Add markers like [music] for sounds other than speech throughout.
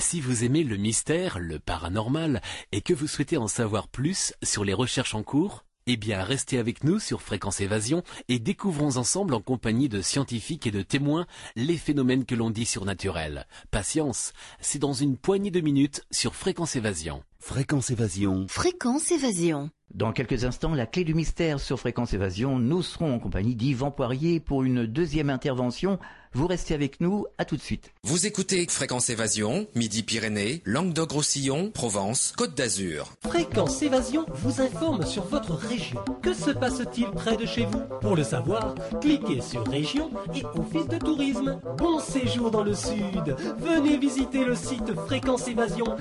Si vous aimez le mystère, le paranormal, et que vous souhaitez en savoir plus sur les recherches en cours, eh bien, restez avec nous sur Fréquence Évasion et découvrons ensemble en compagnie de scientifiques et de témoins les phénomènes que l'on dit surnaturels. Patience, c'est dans une poignée de minutes sur Fréquence Évasion. Fréquence Évasion. Fréquence Évasion. Dans quelques instants, la clé du mystère sur Fréquence Évasion. Nous serons en compagnie d'Yvan Poirier pour une deuxième intervention. Vous restez avec nous, à tout de suite. Vous écoutez Fréquence Évasion, Midi-Pyrénées, Languedoc-Roussillon, Provence, Côte d'Azur. Fréquence Évasion vous informe sur votre région. Que se passe-t-il près de chez vous? Pour le savoir, cliquez sur Région et Office de tourisme. Bon séjour dans le Sud. Venez visiter le site Fréquence Évasion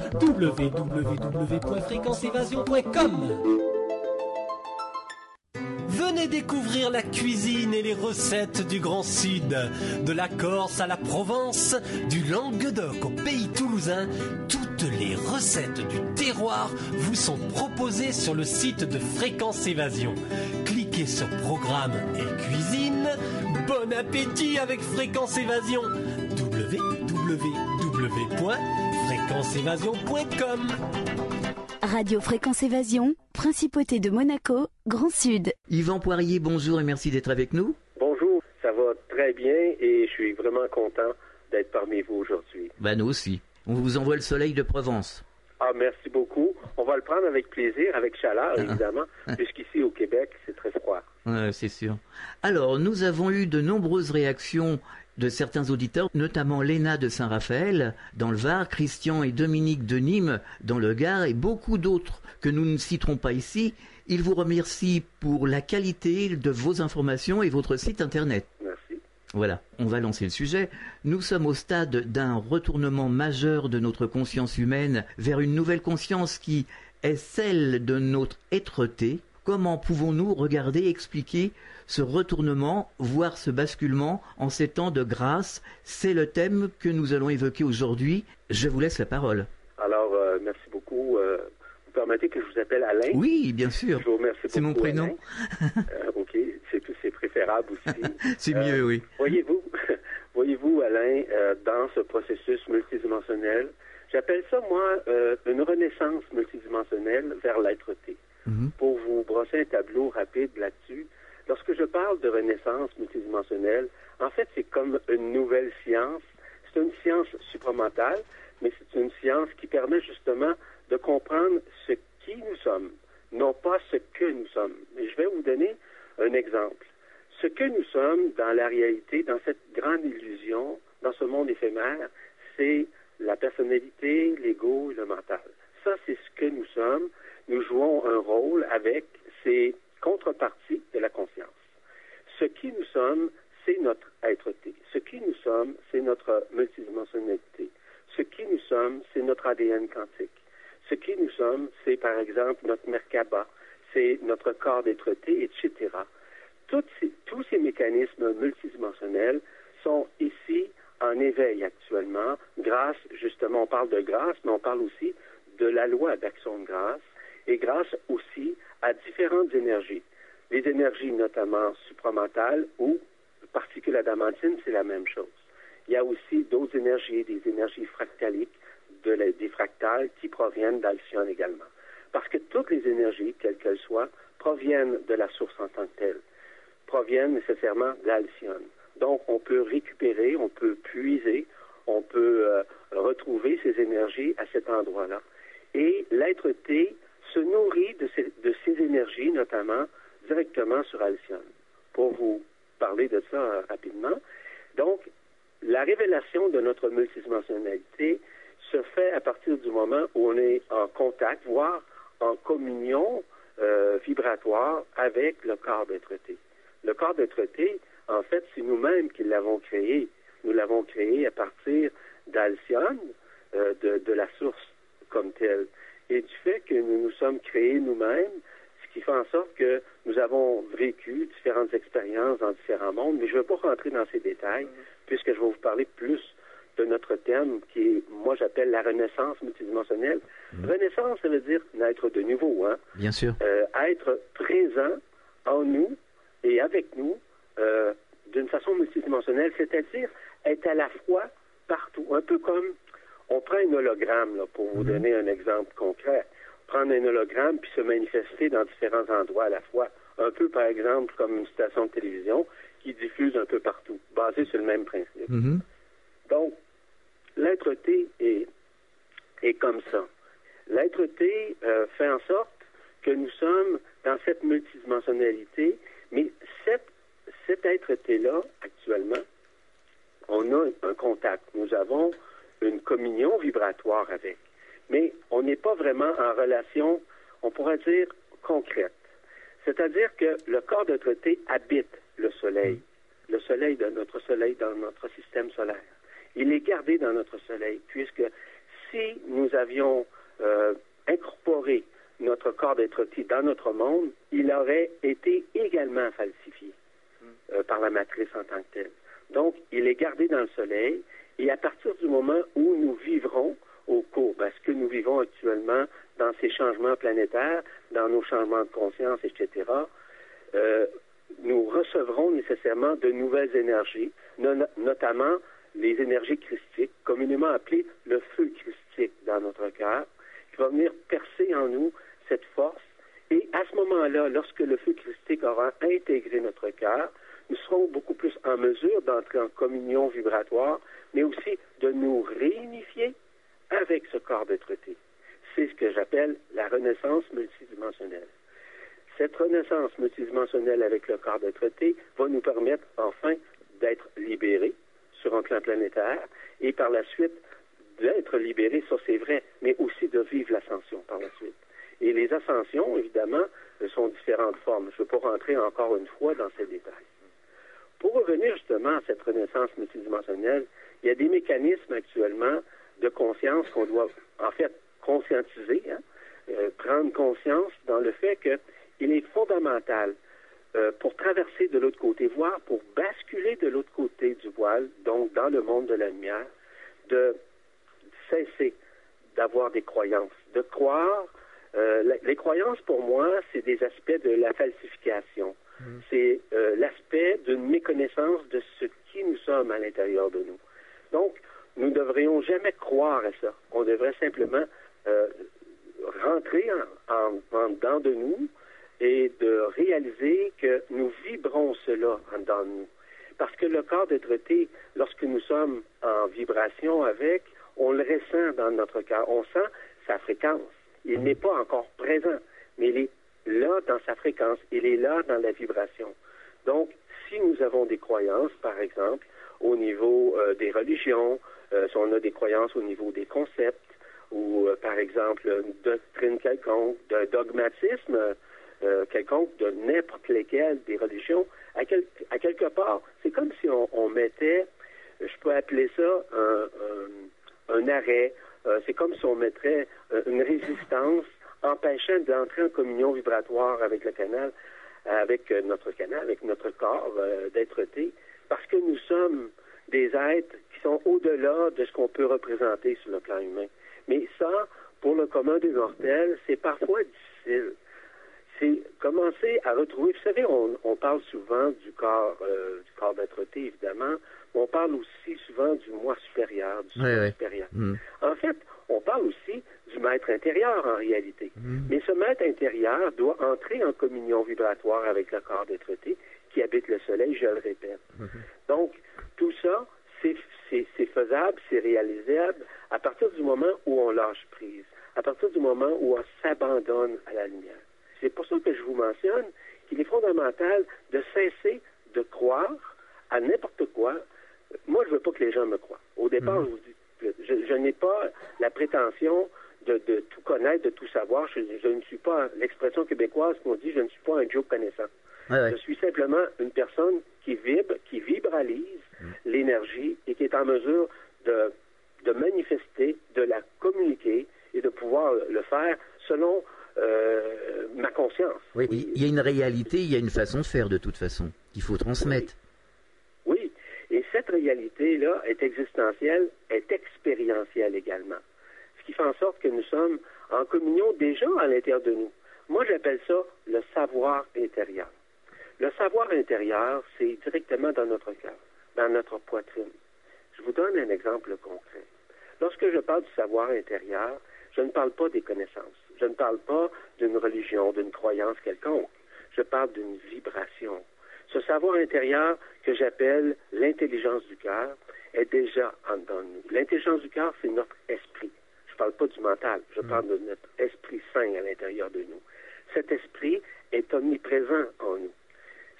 www.fréquenceévasion.com. Venez découvrir la cuisine et les recettes du Grand Sud. De la Corse à la Provence, du Languedoc au pays toulousain, toutes les recettes du terroir vous sont proposées sur le site de Fréquence Évasion. Cliquez sur Programme et Cuisine. Bon appétit avec Fréquence Évasion. www.fréquenceévasion.com Radio Fréquence Évasion, Principauté de Monaco, Grand Sud. Yvan Poirier, bonjour et merci d'être avec nous. Bonjour, ça va très bien et je suis vraiment content d'être parmi vous aujourd'hui. Bah nous aussi. On vous envoie le soleil de Provence. Ah, merci beaucoup. On va le prendre avec plaisir, avec chaleur, évidemment, [laughs] puisqu'ici au Québec, c'est très froid. Ouais, c'est sûr. Alors, nous avons eu de nombreuses réactions de certains auditeurs, notamment Léna de Saint-Raphaël dans le Var, Christian et Dominique de Nîmes dans le Gard et beaucoup d'autres que nous ne citerons pas ici. Ils vous remercient pour la qualité de vos informations et votre site internet. Merci. Voilà, on va lancer le sujet. Nous sommes au stade d'un retournement majeur de notre conscience humaine vers une nouvelle conscience qui est celle de notre êtreté. Comment pouvons-nous regarder, expliquer ce retournement, voire ce basculement en ces temps de grâce? C'est le thème que nous allons évoquer aujourd'hui. Je vous laisse la parole. Alors, euh, merci beaucoup. Euh, vous permettez que je vous appelle Alain? Oui, bien sûr. Je vous remercie. C'est mon prénom. Euh, ok, c'est c'est préférable aussi. [laughs] C'est mieux, oui. Voyez-vous, [laughs] voyez-vous, Alain, dans ce processus multidimensionnel, j'appelle ça, moi, une renaissance multidimensionnelle vers l'être-té. Mhm. Pour vous brosser un tableau rapide là-dessus, lorsque je parle de renaissance multidimensionnelle, en fait, c'est comme une nouvelle science. C'est une science supramentale, mais c'est une science qui permet justement de comprendre ce qui nous sommes, non pas ce que nous sommes. Et je vais vous donner un exemple. Ce que nous sommes dans la réalité, dans cette grande illusion, dans ce monde éphémère, c'est la personnalité, l'ego le mental. Ça, c'est ce que nous sommes. Nous jouons un rôle avec ces contreparties de la conscience. Ce qui nous sommes, c'est notre être-té. Ce qui nous sommes, c'est notre multidimensionnalité. Ce qui nous sommes, c'est notre ADN quantique. Ce qui nous sommes, c'est par exemple notre Merkaba, c'est notre corps d'être-té, etc. Tous ces mécanismes multidimensionnels sont ici en éveil actuellement, grâce, justement, on parle de grâce, mais on parle aussi de la loi d'action de grâce, et grâce aussi à différentes énergies. Les énergies notamment supramentales ou particules adamantines, c'est la même chose. Il y a aussi d'autres énergies, des énergies fractaliques, des fractales qui proviennent d'Alcyon également. Parce que toutes les énergies, quelles qu'elles soient, proviennent de la source en tant que telle, proviennent nécessairement d'Alcyon. Donc, on peut récupérer, on peut puiser, on peut euh, retrouver ces énergies à cet endroit-là. Et l'être-té se nourrit de ces, énergies, notamment directement sur Alcyon. Pour vous parler de ça euh, rapidement. Donc, la révélation de notre multidimensionnalité se fait à partir du moment où on est en contact, voire en communion euh, vibratoire avec le corps d'être-té. Le corps d'être-té, en fait, c'est nous-mêmes qui l'avons créé. Nous l'avons créé à partir d'Alcyone, euh, de la source comme telle. Et du fait que nous nous sommes créés nous-mêmes, ce qui fait en sorte que nous avons vécu différentes expériences dans différents mondes, mais je ne vais pas rentrer dans ces détails, puisque je vais vous parler plus de notre thème qui est, moi j'appelle la renaissance multidimensionnelle. Renaissance, ça veut dire naître de nouveau, hein? Bien sûr. Euh, être présent en nous et avec nous euh, d'une façon multidimensionnelle, c'est-à-dire être à la fois partout. Un peu comme on prend un hologramme, là, pour vous Mhm. donner un exemple concret. Prendre un hologramme puis se manifester dans différents endroits à la fois. Un peu, par exemple, comme une station de télévision qui diffuse un peu partout, basée sur le même principe. Mhm. Donc, l'être-té est, est comme ça. L'être-té euh, fait en sorte que nous sommes dans cette multidimensionnalité, mais cette, cet être-té-là, actuellement, on a un contact. Nous avons une communion vibratoire avec. Mais on n'est pas vraiment en relation, on pourrait dire, concrète. C'est-à-dire que le corps d'être-té habite le soleil, le soleil de notre soleil dans notre système solaire. Il est gardé dans notre soleil, puisque si nous avions euh, incorporé notre corps d'être-té dans notre monde, il aurait été également falsifié euh, par la matrice en tant que telle. Donc, il est gardé dans le soleil, et à partir du moment où nous vivrons au cours, parce que nous vivons actuellement dans ces changements planétaires, dans nos changements de conscience, etc., euh, nous recevrons nécessairement de nouvelles énergies, no- notamment les énergies christiques, communément appelées le feu christique dans notre cœur, qui va venir percer en nous cette force. Et à ce moment-là, lorsque le feu christique aura intégré notre cœur, nous serons beaucoup plus en mesure d'entrer en communion vibratoire, mais aussi de nous réunifier avec ce corps d'être-té. C'est ce que j'appelle la renaissance multidimensionnelle. Cette renaissance multidimensionnelle avec le corps d'être-té va nous permettre enfin d'être libérés sur un plan planétaire et par la suite d'être libérés, ça c'est vrai, mais aussi de vivre l'ascension par la suite. Et les ascensions, évidemment, sont différentes formes. Je ne veux pas rentrer encore une fois dans ces détails. Pour revenir justement à cette renaissance multidimensionnelle, il y a des mécanismes actuellement de conscience qu'on doit en fait conscientiser, hein, euh, prendre conscience dans le fait qu'il est fondamental euh, pour traverser de l'autre côté, voire pour basculer de l'autre côté du voile, donc dans le monde de la lumière, de cesser d'avoir des croyances, de croire. euh, les croyances, pour moi, c'est des aspects de la falsification. C'est euh, l'aspect d'une méconnaissance de ce qui nous sommes à l'intérieur de nous. Donc, nous ne devrions jamais croire à ça. On devrait simplement euh, rentrer en, en, en dedans de nous et de réaliser que nous vibrons cela en dedans de nous. Parce que le corps d'être-té, lorsque nous sommes en vibration avec, on le ressent dans notre cœur. On sent sa fréquence. Il n'est pas encore présent, mais il est là dans sa fréquence. Il est là dans la vibration. Donc, si nous avons des croyances, par exemple, au niveau euh, des religions, euh, si on a des croyances au niveau des concepts, ou euh, par exemple une doctrine quelconque, d'un dogmatisme quelconque de n'importe lesquelles des religions, à, quel- à quelque part, c'est comme si on, mettait, je peux appeler ça un, arrêt, c'est comme si on mettrait une résistance empêchant d'entrer en communion vibratoire avec le canal, avec euh, notre canal, avec notre corps euh, d'être-té, parce que nous sommes des êtres qui sont au-delà de ce qu'on peut représenter sur le plan humain. Mais ça, pour le commun des mortels, c'est parfois difficile. C'est commencer à retrouver, vous savez, on, on parle souvent du corps, euh, du corps d'être-té, évidemment, mais on parle aussi souvent du moi supérieur, du ouais. supérieur. Mhm. En fait, on parle aussi du maître intérieur en réalité. Mhm. Mais ce maître intérieur doit entrer en communion vibratoire avec le corps d'être-té qui habite le soleil, je le répète. Donc, tout ça, c'est faisable, c'est réalisable à partir du moment où on lâche prise, à partir du moment où on s'abandonne à la lumière. C'est pour ça que je vous mentionne qu'il est fondamental de cesser de croire à n'importe quoi. Moi, je veux pas que les gens me croient. Au départ, je vous dis, je, je n'ai pas la prétention de, de tout connaître, de tout savoir. Je, je ne suis pas, l'expression québécoise qu'on dit, je ne suis pas un Joe connaissant. Ouais, ouais. Je suis simplement une personne qui vibre, qui vibralise l'énergie et qui est en mesure de, de manifester, de la communiquer et de pouvoir le faire selon euh, ma conscience. Oui, il y a une réalité, il y a une façon de faire de toute façon, qu'il faut transmettre. Oui, cette réalité-là est existentielle, est expérientielle également. Ce qui fait en sorte que nous sommes en communion déjà à l'intérieur de nous. Moi, j'appelle ça le savoir intérieur. Le savoir intérieur, c'est directement dans notre cœur, dans notre poitrine. Je vous donne un exemple concret. Lorsque je parle du savoir intérieur, je ne parle pas des connaissances. Je ne parle pas d'une religion, d'une croyance quelconque. Je parle d'une vibration. Ce savoir intérieur que j'appelle l'intelligence du cœur est déjà en dedans de nous. L'intelligence du cœur, c'est notre esprit. Je ne parle pas du mental, je parle de notre esprit saint à l'intérieur de nous. Cet esprit est omniprésent en nous.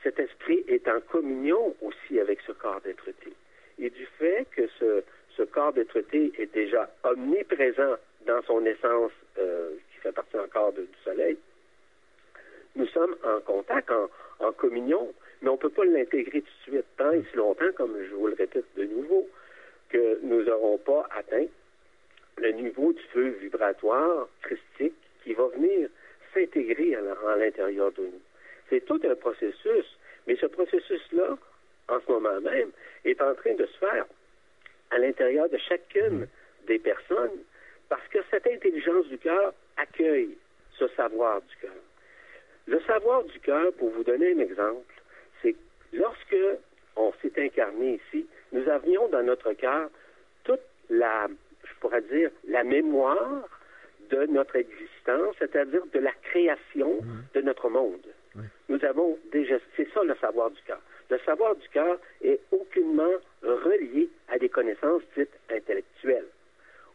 Cet esprit est en communion aussi avec ce corps d'être-té. Et du fait que ce, corps d'être-té est déjà omniprésent dans son essence euh, qui fait partie encore du soleil, nous sommes en contact, en communion, mais on ne peut pas l'intégrer tout de suite, tant et si longtemps, comme je vous le répète de nouveau, que nous n'aurons pas atteint le niveau du feu vibratoire christique qui va venir s'intégrer à l'intérieur de nous. C'est tout un processus, mais ce processus-là, en ce moment même, est en train de se faire à l'intérieur de chacune des personnes parce que cette intelligence du cœur accueille ce savoir du cœur. Le savoir du cœur, pour vous donner un exemple, lorsque on s'est incarné ici, nous avions dans notre cœur toute la, je pourrais dire, la mémoire de notre existence, c'est-à-dire de la création de notre monde. Nous avons déjà, c'est ça le savoir du cœur. Le savoir du cœur est aucunement relié à des connaissances dites intellectuelles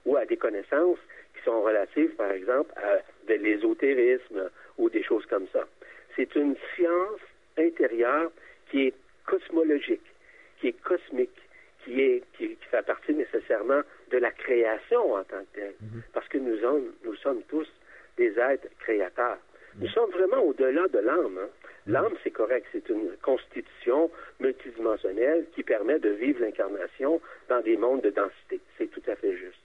ou à des connaissances qui sont relatives, par exemple, à de l'ésotérisme ou des choses comme ça. C'est une science intérieure qui est cosmologique, qui est cosmique, qui, est, qui, qui fait partie nécessairement de la création en tant que telle. Parce que nous sommes, nous sommes tous des êtres créateurs. Nous sommes vraiment au-delà de l'âme. hein. L'âme, c'est correct, c'est une constitution multidimensionnelle qui permet de vivre l'incarnation dans des mondes de densité. C'est tout à fait juste.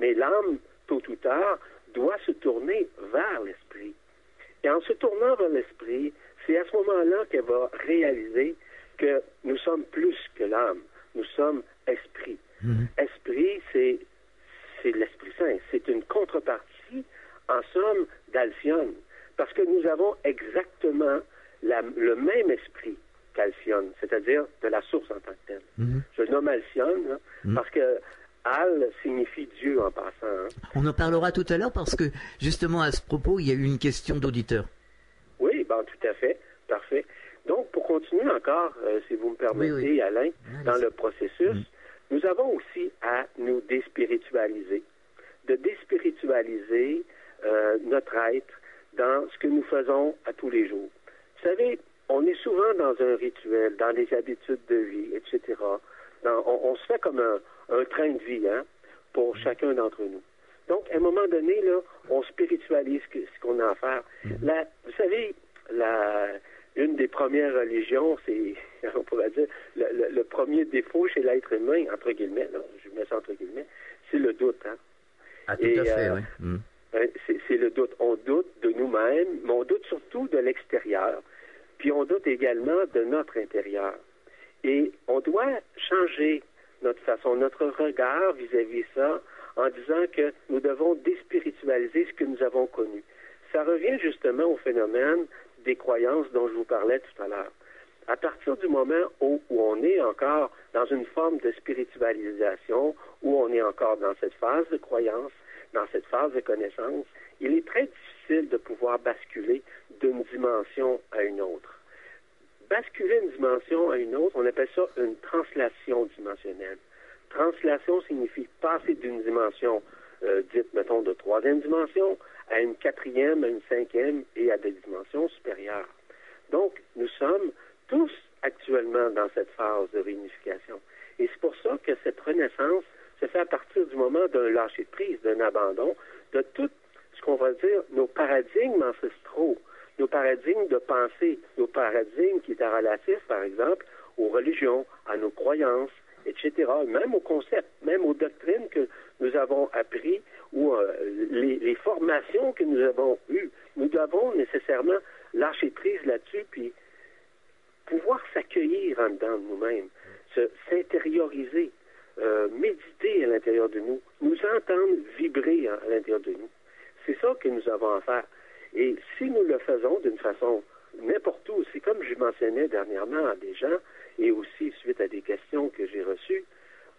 Mais l'âme, tôt ou tard, doit se tourner vers l'esprit. Et en se tournant vers l'esprit, c'est à ce moment-là qu'elle va réaliser que nous sommes plus que l'âme. Nous sommes esprit. Esprit, c'est c'est l'Esprit Saint. C'est une contrepartie, en somme, d'Alcyone. Parce que nous avons exactement la- le même esprit qu'Alcyone, c'est-à-dire de la source en tant que telle. Je nomme Alcyone hein, parce que Al signifie Dieu en passant. hein. On en parlera tout à l'heure parce que justement à ce propos, il y a eu une question d'auditeur. Ben, tout à fait. Parfait. Donc, pour continuer encore, euh, si vous me permettez, Oui, oui. Alain, Allez-y. dans le processus, nous avons aussi à nous déspiritualiser. De déspiritualiser euh, notre être dans ce que nous faisons à tous les jours. Vous savez, on est souvent dans un rituel, dans des habitudes de vie, etc. Dans- on, on se fait comme un, un train de vie hein, pour chacun d'entre nous. Donc, à un moment donné, là, on spiritualise ce qu'on a à faire. La- vous savez, la, une des premières religions, c'est, [laughs] on pourrait dire, le, le- le premier défaut chez l'être humain, entre guillemets, là, je mets ça entre guillemets, c'est le doute. Hein? Ah, tout Et, à fait, euh, oui. Mm. Euh, c'est c'est le doute. On doute de nous-mêmes, mais on doute surtout de l'extérieur. Puis on doute également de notre intérieur. Et on doit changer notre façon, notre regard vis-à-vis de ça, en disant que nous devons déspiritualiser ce que nous avons connu. Ça revient justement au phénomène des croyances dont je vous parlais tout à l'heure. À partir du moment où, on est encore dans une forme de spiritualisation, où on est encore dans cette phase de croyance, dans cette phase de connaissance, il est très difficile de pouvoir basculer d'une dimension à une autre. Basculer une dimension à une autre, on appelle ça une translation dimensionnelle. Translation signifie passer d'une dimension euh, dite, mettons, de troisième dimension à une quatrième, à une cinquième et à des dimensions supérieures. Donc, nous sommes tous actuellement dans cette phase de réunification. Et c'est pour ça que cette renaissance se fait à partir du moment d'un lâcher-prise, d'un abandon de tout ce qu'on va dire nos paradigmes ancestraux, nos paradigmes de pensée, nos paradigmes qui étaient relatifs, par exemple, aux religions, à nos croyances, etc., même aux concepts, même aux doctrines que nous avons appris ou euh, les, formations que nous avons eues. Nous devons nécessairement lâcher prise là-dessus, puis pouvoir s'accueillir en dedans de nous-mêmes, se- s'intérioriser, euh, méditer à l'intérieur de nous, nous entendre vibrer à l'intérieur de nous. C'est ça que nous avons à faire. Et si nous le faisons d'une façon n'importe où, c'est comme je mentionnais dernièrement à des gens, et aussi suite à des questions que j'ai reçues,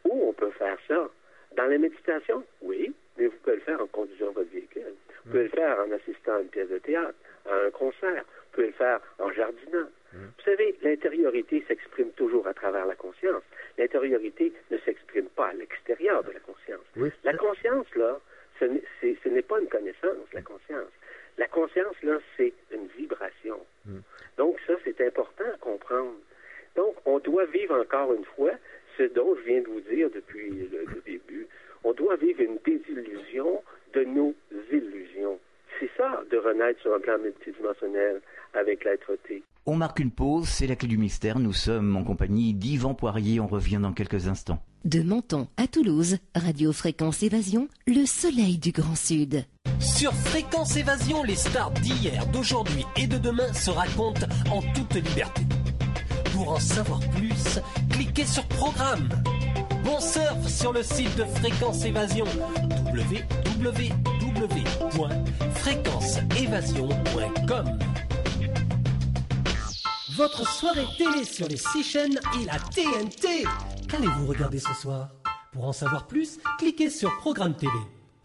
où on peut faire ça? Dans la méditation, oui, mais vous pouvez le faire en conduisant votre véhicule. Vous pouvez le faire en assistant à une pièce de théâtre, à un concert. Vous pouvez le faire en jardinant. Vous savez, l'intériorité s'exprime toujours à travers la conscience. L'intériorité ne s'exprime pas à l'extérieur de la conscience. Oui. La conscience, là, ce n'est- c'est- ce n'est pas une connaissance, la conscience. La conscience, là, c'est une vibration. Donc, ça, c'est important à comprendre. Donc, on doit vivre encore une fois ce dont je viens de vous dire depuis le, le début. On doit vivre une désillusion de nos illusions. C'est ça, de renaître sur un plan multidimensionnel avec l'être-té. On marque une pause, c'est la clé du mystère. Nous sommes en compagnie d'Yvan Poirier. On revient dans quelques instants. De Menton à Toulouse, Radio Fréquence Évasion, le soleil du Grand Sud. Sur Fréquence Évasion, les stars d'hier, d'aujourd'hui et de demain se racontent en toute liberté. Pour en savoir plus, cliquez sur Programme. Bon surf sur le site de Fréquence Évasion www.fréquenceévasion.com. Votre soirée télé sur les six chaînes et la TNT. Qu'allez-vous regarder ce soir? Pour en savoir plus, cliquez sur Programme Télé.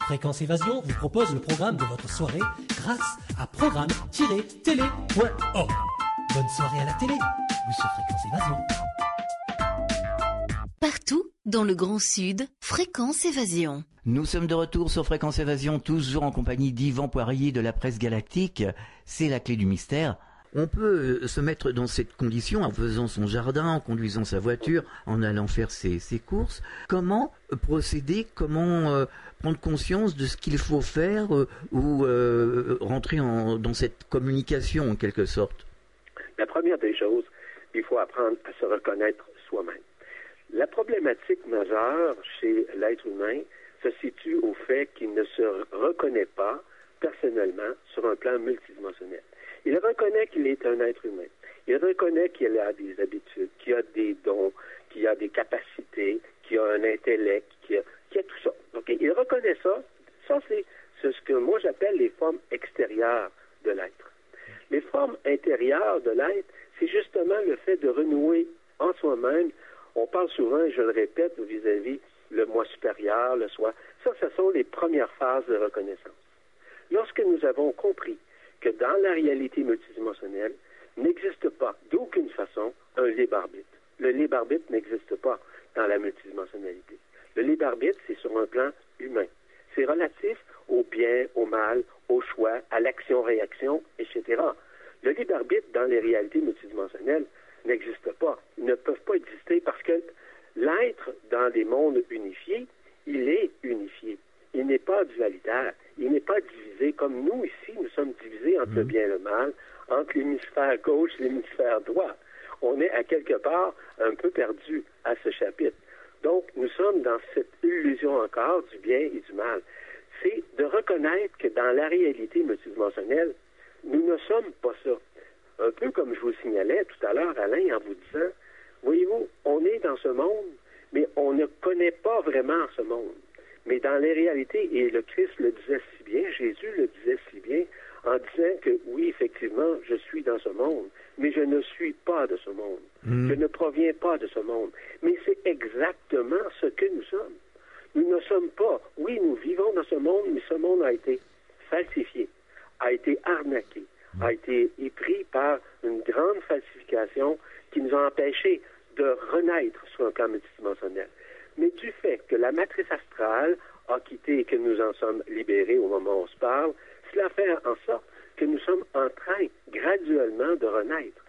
Fréquence Évasion vous propose le programme de votre soirée grâce à programme-télé.org. Bonne soirée à la télé ou sur Fréquence Évasion. Partout dans le Grand Sud, Fréquence Évasion. Nous sommes de retour sur Fréquence Évasion, toujours en compagnie d'Yvan Poirier de la presse galactique. C'est la clé du mystère. On peut euh, se mettre dans cette condition en faisant son jardin, en conduisant sa voiture, en allant faire ses, ses courses. Comment euh, procéder? Comment euh, prendre conscience de ce qu'il faut faire euh, ou euh, rentrer en- dans cette communication en quelque sorte? La première des choses, il faut apprendre à se reconnaître soi-même. La problématique majeure chez l'être humain se situe au fait qu'il ne se reconnaît pas personnellement sur un plan multidimensionnel. Il reconnaît qu'il est un être humain. Il reconnaît qu'il a des habitudes, qu'il a des dons, qu'il a des capacités, qu'il a un intellect, qu'il a, a tout ça. Il reconnaît ça. Ça, c'est ce que moi j'appelle les formes extérieures de l'être. Les formes intérieures de l'être, c'est justement le fait de renouer en soi-même. On parle souvent, je le répète, vis-à-vis le moi supérieur, le soi. Ça, ce sont les premières phases de reconnaissance. Lorsque nous avons compris que dans la réalité multidimensionnelle, n'existe pas d'aucune façon un libre arbitre. Le libre arbitre n'existe pas dans la multidimensionnalité. Le libre arbitre, c'est sur un plan humain. C'est relatif au bien, au mal, au choix, à l'action-réaction, etc. Le libre arbitre dans les réalités multidimensionnelles n'existe pas. Ils ne peuvent pas exister parce que l'être dans des mondes unifiés, il est unifié. Il n'est pas dualitaire. Il n'est pas divisé comme nous ici, nous sommes divisés entre le bien et le mal, entre l'hémisphère gauche et l'hémisphère droit. On est à quelque part un peu perdu à ce chapitre. Donc, nous sommes dans cette illusion encore du bien et du mal. C'est de reconnaître que dans la réalité multidimensionnelle, nous ne sommes pas ça. Un peu comme je vous signalais tout à l'heure, Alain, en vous disant, voyez-vous, on est dans ce monde, mais on ne connaît pas vraiment ce monde. Mais dans les réalités, et le Christ le disait si bien, Jésus le disait si bien, en disant que oui, effectivement, je suis dans ce monde, mais je ne suis pas de ce monde. Je ne proviens pas de ce monde. Mais c'est exactement ce que nous sommes. Nous ne sommes pas, oui, nous vivons dans ce monde, mais ce monde a été falsifié, a été arnaqué, a été épris par une grande falsification qui nous a empêchés de renaître sur un plan multidimensionnel. Mais du fait que la matrice astrale a quitté et que nous en sommes libérés au moment où on se parle, cela fait en sorte que nous sommes en train graduellement de renaître.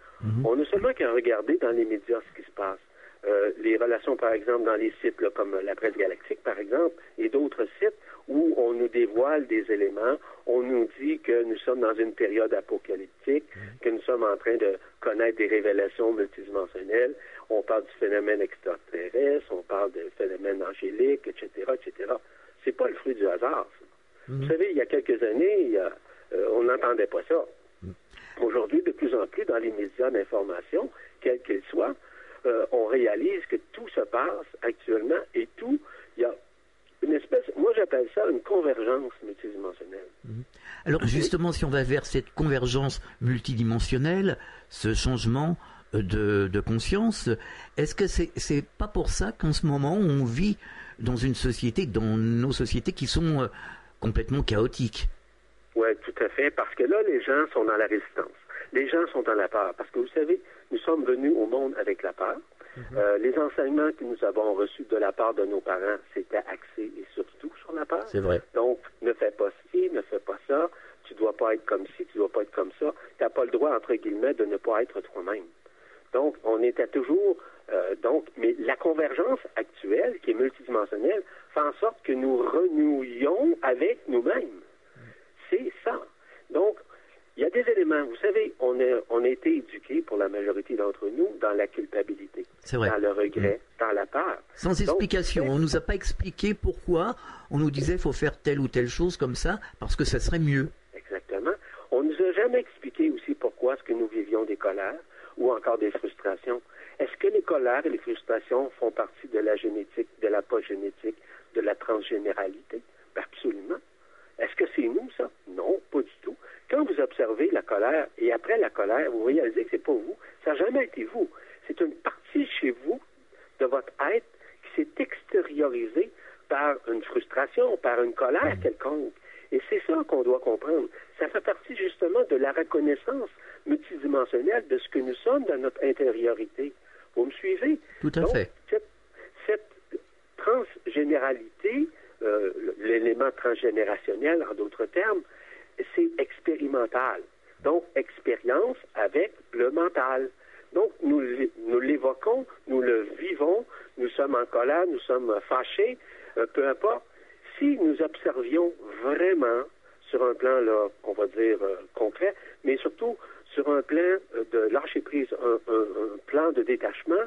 On n'a seulement qu'à regarder dans les médias ce qui se passe. Euh, les relations, par exemple, dans les sites là, comme la presse galactique, par exemple, et d'autres sites où on nous dévoile des éléments, on nous dit que nous sommes dans une période apocalyptique, que nous sommes en train de connaître des révélations multidimensionnelles, on parle du phénomène extraterrestre, on parle des phénomènes angéliques, etc., etc. C'est pas le fruit du hasard. ça. Vous savez, il y a quelques années, il y a- euh, on n'entendait pas ça. Aujourd'hui, de plus en plus, dans les médias d'information, quels qu'ils soient, euh, on réalise que tout se passe actuellement et tout, il y a une espèce, moi j'appelle ça une convergence multidimensionnelle. Alors justement, si on va vers cette convergence multidimensionnelle, ce changement euh, de, de conscience, est-ce que c'est c'est pas pour ça qu'en ce moment on vit dans une société, dans nos sociétés qui sont euh, complètement chaotiques? Oui, tout à fait, parce que là, les gens sont dans la résistance. Les gens sont dans la peur. Parce que vous savez, nous sommes venus au monde avec la peur. Mhm. Euh, les enseignements que nous avons reçus de la part de nos parents, c'était axé et surtout sur la peur. C'est vrai. Donc, ne fais pas ci, ne fais pas ça, tu dois pas être comme ci, tu dois pas être comme ça. Tu n'as pas le droit, entre guillemets, de ne pas être toi-même. Donc, on était toujours euh, donc, mais la convergence actuelle, qui est multidimensionnelle, fait en sorte que nous renouions avec nous-mêmes. C'est ça. Donc, il y a des éléments. Vous savez, on a, on a été éduqués, pour la majorité d'entre nous, dans la culpabilité, vrai. dans le regret, mm. dans la peur. Sans explication. on ne nous a pas expliqué pourquoi on nous disait qu'il faut faire telle ou telle chose comme ça, parce que ça serait mieux. Exactement. On ne nous a jamais expliqué aussi pourquoi est-ce que nous vivions des colères ou encore des frustrations. Est-ce que les colères et les frustrations font partie de la génétique, de la post-génétique, de la transgénéralité? Ben, absolument. Est-ce que c'est nous, ça? Non, pas du tout. Quand vous observez la colère et après la colère, vous réalisez que c'est pas vous. Ça n'a jamais été vous. C'est une partie chez vous de votre être qui s'est extériorisée par une frustration, par une colère quelconque. Et c'est ça qu'on doit comprendre. Ça fait partie justement de la reconnaissance multidimensionnelle de ce que nous sommes dans notre intériorité. Vous me suivez? Tout à fait. Cette, transgénéralité, euh, l'élément transgénérationnel, en d'autres termes, c'est expérimental. Donc, expérience avec le mental. Donc, nous, nous l'évoquons, nous le vivons, nous sommes en colère, nous sommes fâchés, euh, peu importe. Si nous observions vraiment sur un plan, on va dire, euh, concret, mais surtout sur un plan de lâcher prise, un, plan de détachement,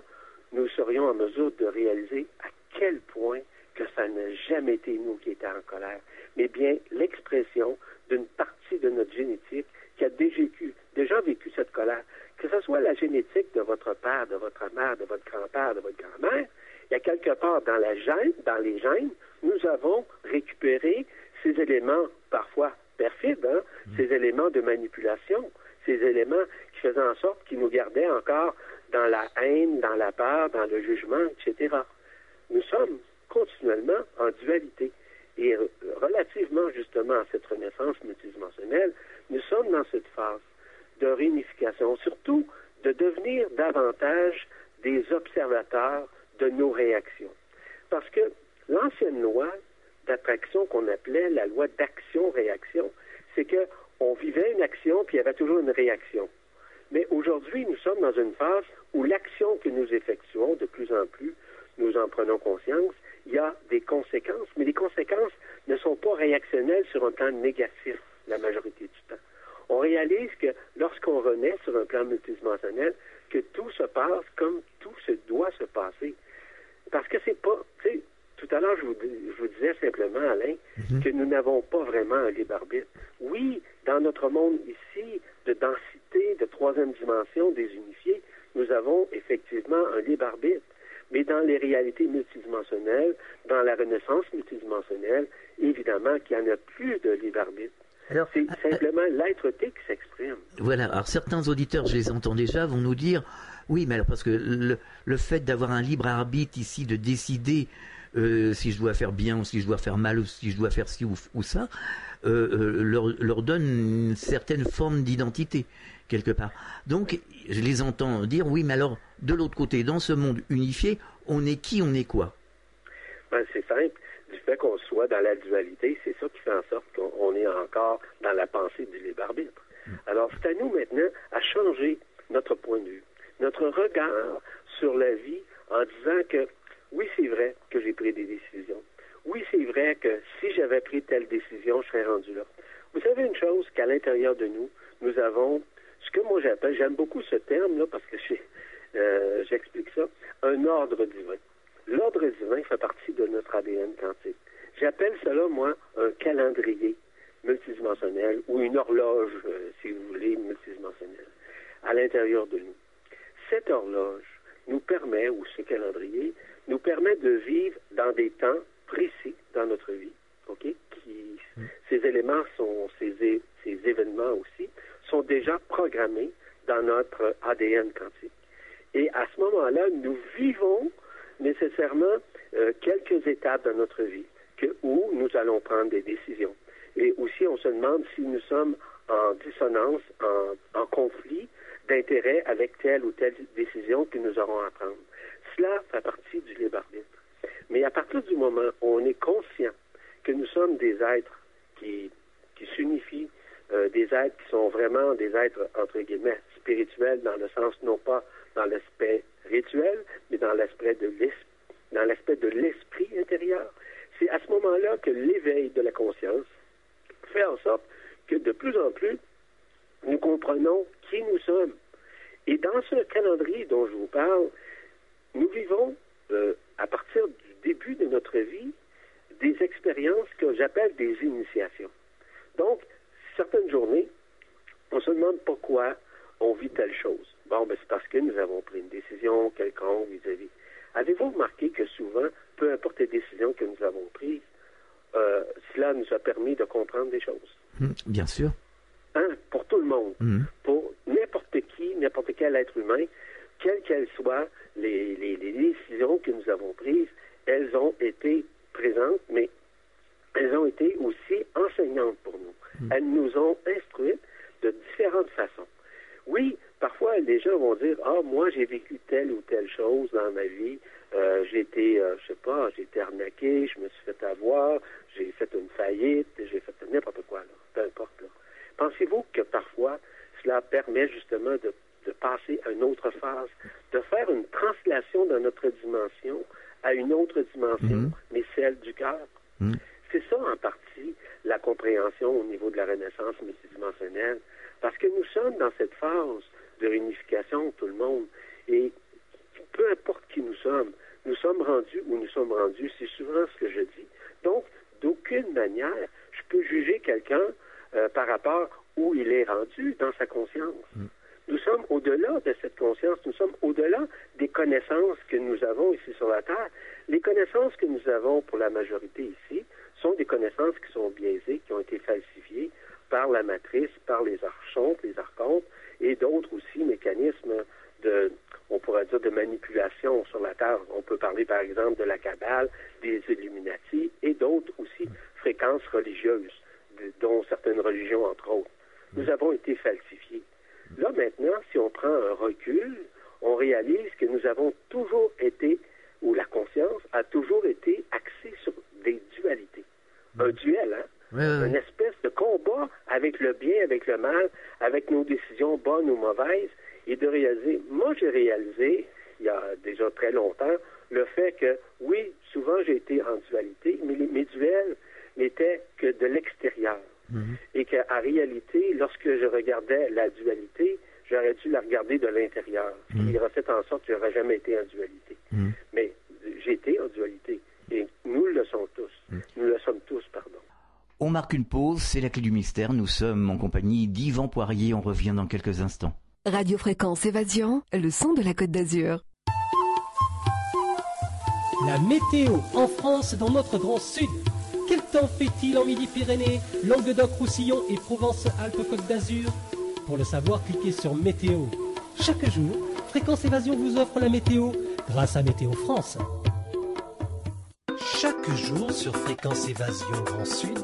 nous serions en mesure de réaliser à quel point que ça n'a jamais été nous qui étions en colère, mais bien l'expression d'une partie de notre génétique qui a déjà vécu, déjà vécu cette colère. Que ce soit la génétique de votre père, de votre mère, de votre grand-père, de votre grand-mère, il y a quelque part dans la gène, dans les gènes, nous avons récupéré ces éléments parfois perfides, hein, mm. ces éléments de manipulation, ces éléments qui faisaient en sorte qu'ils nous gardaient encore dans la haine, dans la peur, dans le jugement, etc. Nous sommes continuellement en dualité. Et relativement justement à cette renaissance multidimensionnelle, nous sommes dans cette phase de réunification, surtout de devenir davantage des observateurs de nos réactions. Parce que l'ancienne loi d'attraction qu'on appelait la loi d'action-réaction, c'est que on vivait une action, puis il y avait toujours une réaction. Mais aujourd'hui, nous sommes dans une phase où l'action que nous effectuons de plus en plus, nous en prenons conscience, il y a des conséquences, mais les conséquences ne sont pas réactionnelles sur un plan négatif la majorité du temps. On réalise que lorsqu'on renaît sur un plan multidimensionnel, que tout se passe comme tout se doit se passer. Parce que c'est pas, tu sais, tout à l'heure, je vous, disais simplement, Alain, mhm. que nous n'avons pas vraiment un libre arbitre. Oui, dans notre monde ici, de densité, de troisième dimension, désunifiée, nous avons effectivement un libre arbitre. Mais dans les réalités multidimensionnelles, dans la renaissance multidimensionnelle, évidemment qu'il n'y en a plus de libre arbitre. c'est simplement l'être-té qui s'exprime. Voilà. Alors certains auditeurs, je les entends déjà, vont nous dire, oui, mais alors parce que le, le fait d'avoir un libre arbitre ici, de décider euh, si je dois faire bien ou si je dois faire mal ou si je dois faire ci ou, ça, euh, euh, leur, leur, donne une certaine forme d'identité quelque part. Donc, je les entends dire, oui, mais alors, de l'autre côté, dans ce monde unifié, on est qui, on est quoi? Ben, C'est simple. Du fait qu'on soit dans la dualité, c'est ça qui fait en sorte qu'on est encore dans la pensée du libre arbitre. Hmm. Alors, c'est à nous maintenant à changer notre point de vue, notre regard sur la vie en disant que oui, c'est vrai que j'ai pris des décisions. Oui, c'est vrai que si j'avais pris telle décision, je serais rendu là. Vous savez une chose, qu'à l'intérieur de nous, nous avons ce que moi j'appelle, j'aime beaucoup ce terme-là parce que euh, j'explique ça, un ordre divin. L'ordre divin fait partie de notre ADN quantique. J'appelle cela, moi, un calendrier multidimensionnel ou une horloge, euh, si vous voulez, multidimensionnelle, à l'intérieur de nous. Cette horloge nous permet, ou ce calendrier, nous permet de vivre dans des temps précis dans notre vie, OK? Qui, mm. Ces éléments sont, ces, ces événements déjà programmés dans notre ADN quantique. Et à ce moment-là, nous vivons nécessairement euh, quelques étapes dans notre vie que, où nous allons prendre des décisions. Et aussi, on se demande si nous sommes en dissonance, en, conflit d'intérêt avec telle ou telle décision que nous aurons à prendre. Cela fait partie du libre arbitre. Mais à partir du moment où on est conscient que nous sommes des êtres qui, qui s'unifient, euh, des êtres qui sont vraiment des êtres, entre guillemets, spirituels, dans le sens non pas dans l'aspect rituel, mais dans l'aspect de l'esprit, de l'esprit intérieur. C'est à ce moment-là que l'éveil de la conscience fait en sorte que de plus en plus, nous comprenons qui nous sommes. Et dans ce calendrier dont je vous parle, nous vivons, euh, à partir du début de notre vie, des expériences que j'appelle des initiations. Donc, certaines journées, on se demande pourquoi on vit telle chose. Bon, ben, c'est parce que nous avons pris une décision quelconque vis-à-vis. Avez-vous remarqué que souvent, peu importe les décisions que nous avons prises, euh, cela nous a permis de comprendre des choses? Hmm, bien sûr. Hein? Pour tout le monde. Hmm. Pour n'importe qui, n'importe quel être humain, quelles qu'elles soient les, les, les décisions que nous avons prises, elles ont été présentes, mais elles ont été aussi enseignantes pour nous. Elles nous ont instruites de différentes façons. Oui, parfois les gens vont dire ah moi j'ai vécu telle ou telle chose dans ma vie, euh, j'ai été euh, je sais pas, j'ai été arnaqué, je me suis fait avoir, j'ai fait une faillite, j'ai fait n'importe quoi là, peu importe là. Pensez-vous que parfois cela permet justement de, de passer à une autre phase, de faire une translation dans notre dimension à une autre dimension, Mhm. mais celle du cœur? Mhm. C'est ça en partie la compréhension au niveau de la renaissance multidimensionnelle, parce que nous sommes dans cette phase de réunification, tout le monde, et peu importe qui nous sommes, nous sommes rendus où nous sommes rendus, c'est souvent ce que je dis. Donc, d'aucune manière, je peux juger quelqu'un euh, par rapport où il est rendu dans sa conscience. Nous sommes au-delà de cette conscience, nous sommes au-delà des connaissances que nous avons ici sur la Terre. Les connaissances que nous avons pour la majorité ici sont des connaissances qui sont biaisées, qui ont été falsifiées par la matrice, par les archontes, les archontes et d'autres aussi mécanismes de, on pourrait dire, de manipulation sur la Terre. On peut parler par exemple de la Kabbale, des Illuminati et d'autres aussi fréquences religieuses, dont certaines religions entre autres. Nous avons été falsifiés. Là maintenant, si on prend un recul, on réalise que nous avons toujours été, ou la conscience a toujours été axée sur des dualités. Un duel, hein? Une espèce de combat avec le bien, avec le mal, avec nos décisions bonnes ou mauvaises, et de réaliser, moi j'ai réalisé, il y a déjà très longtemps, le fait que, oui, souvent j'ai été en dualité, mais les- mes duels n'étaient que de l'extérieur. Et qu'en réalité, lorsque je regardais la dualité, j'aurais dû la regarder de l'intérieur. Ce qui aurait fait en sorte que j'aurais jamais été en dualité. Mhm. Mais j'ai été en dualité. Et nous le sommes tous. Nous le sommes tous, pardon. On marque une pause, c'est la clé du mystère. Nous sommes en compagnie d'Yvan Poirier. On revient dans quelques instants. Radio Fréquence Évasion, le son de la Côte d'Azur. La météo en France dans notre grand sud. Quel temps fait-il en Midi-Pyrénées, Languedoc-Roussillon et Provence-Alpes-Côte d'Azur? Pour le savoir, cliquez sur Météo. Chaque jour, Fréquence Évasion vous offre la météo grâce à Météo France. Chaque jour sur Fréquence Évasion Grand Sud,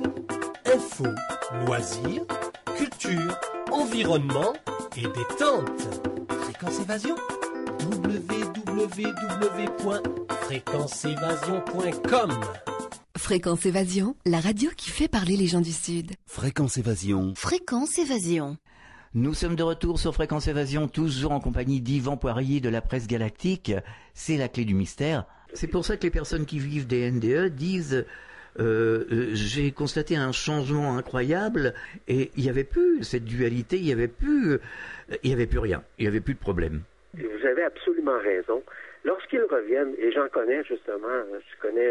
info, loisirs, culture, environnement et détente. Fréquence Évasion www.fréquenceévasion.com Fréquence Évasion, la radio qui fait parler les gens du Sud. Fréquence Évasion. Fréquence Évasion. Nous sommes de retour sur Fréquence Évasion, toujours en compagnie d'Yvan Poirier de la presse galactique. C'est la clé du mystère. C'est pour ça que les personnes qui vivent des NDE disent euh, euh, j'ai constaté un changement incroyable et il n'y avait plus cette dualité, il n'y avait plus, euh, avait plus rien, il n'y avait plus de problème. Vous avez absolument raison. Lorsqu'ils reviennent, et j'en connais justement, je connais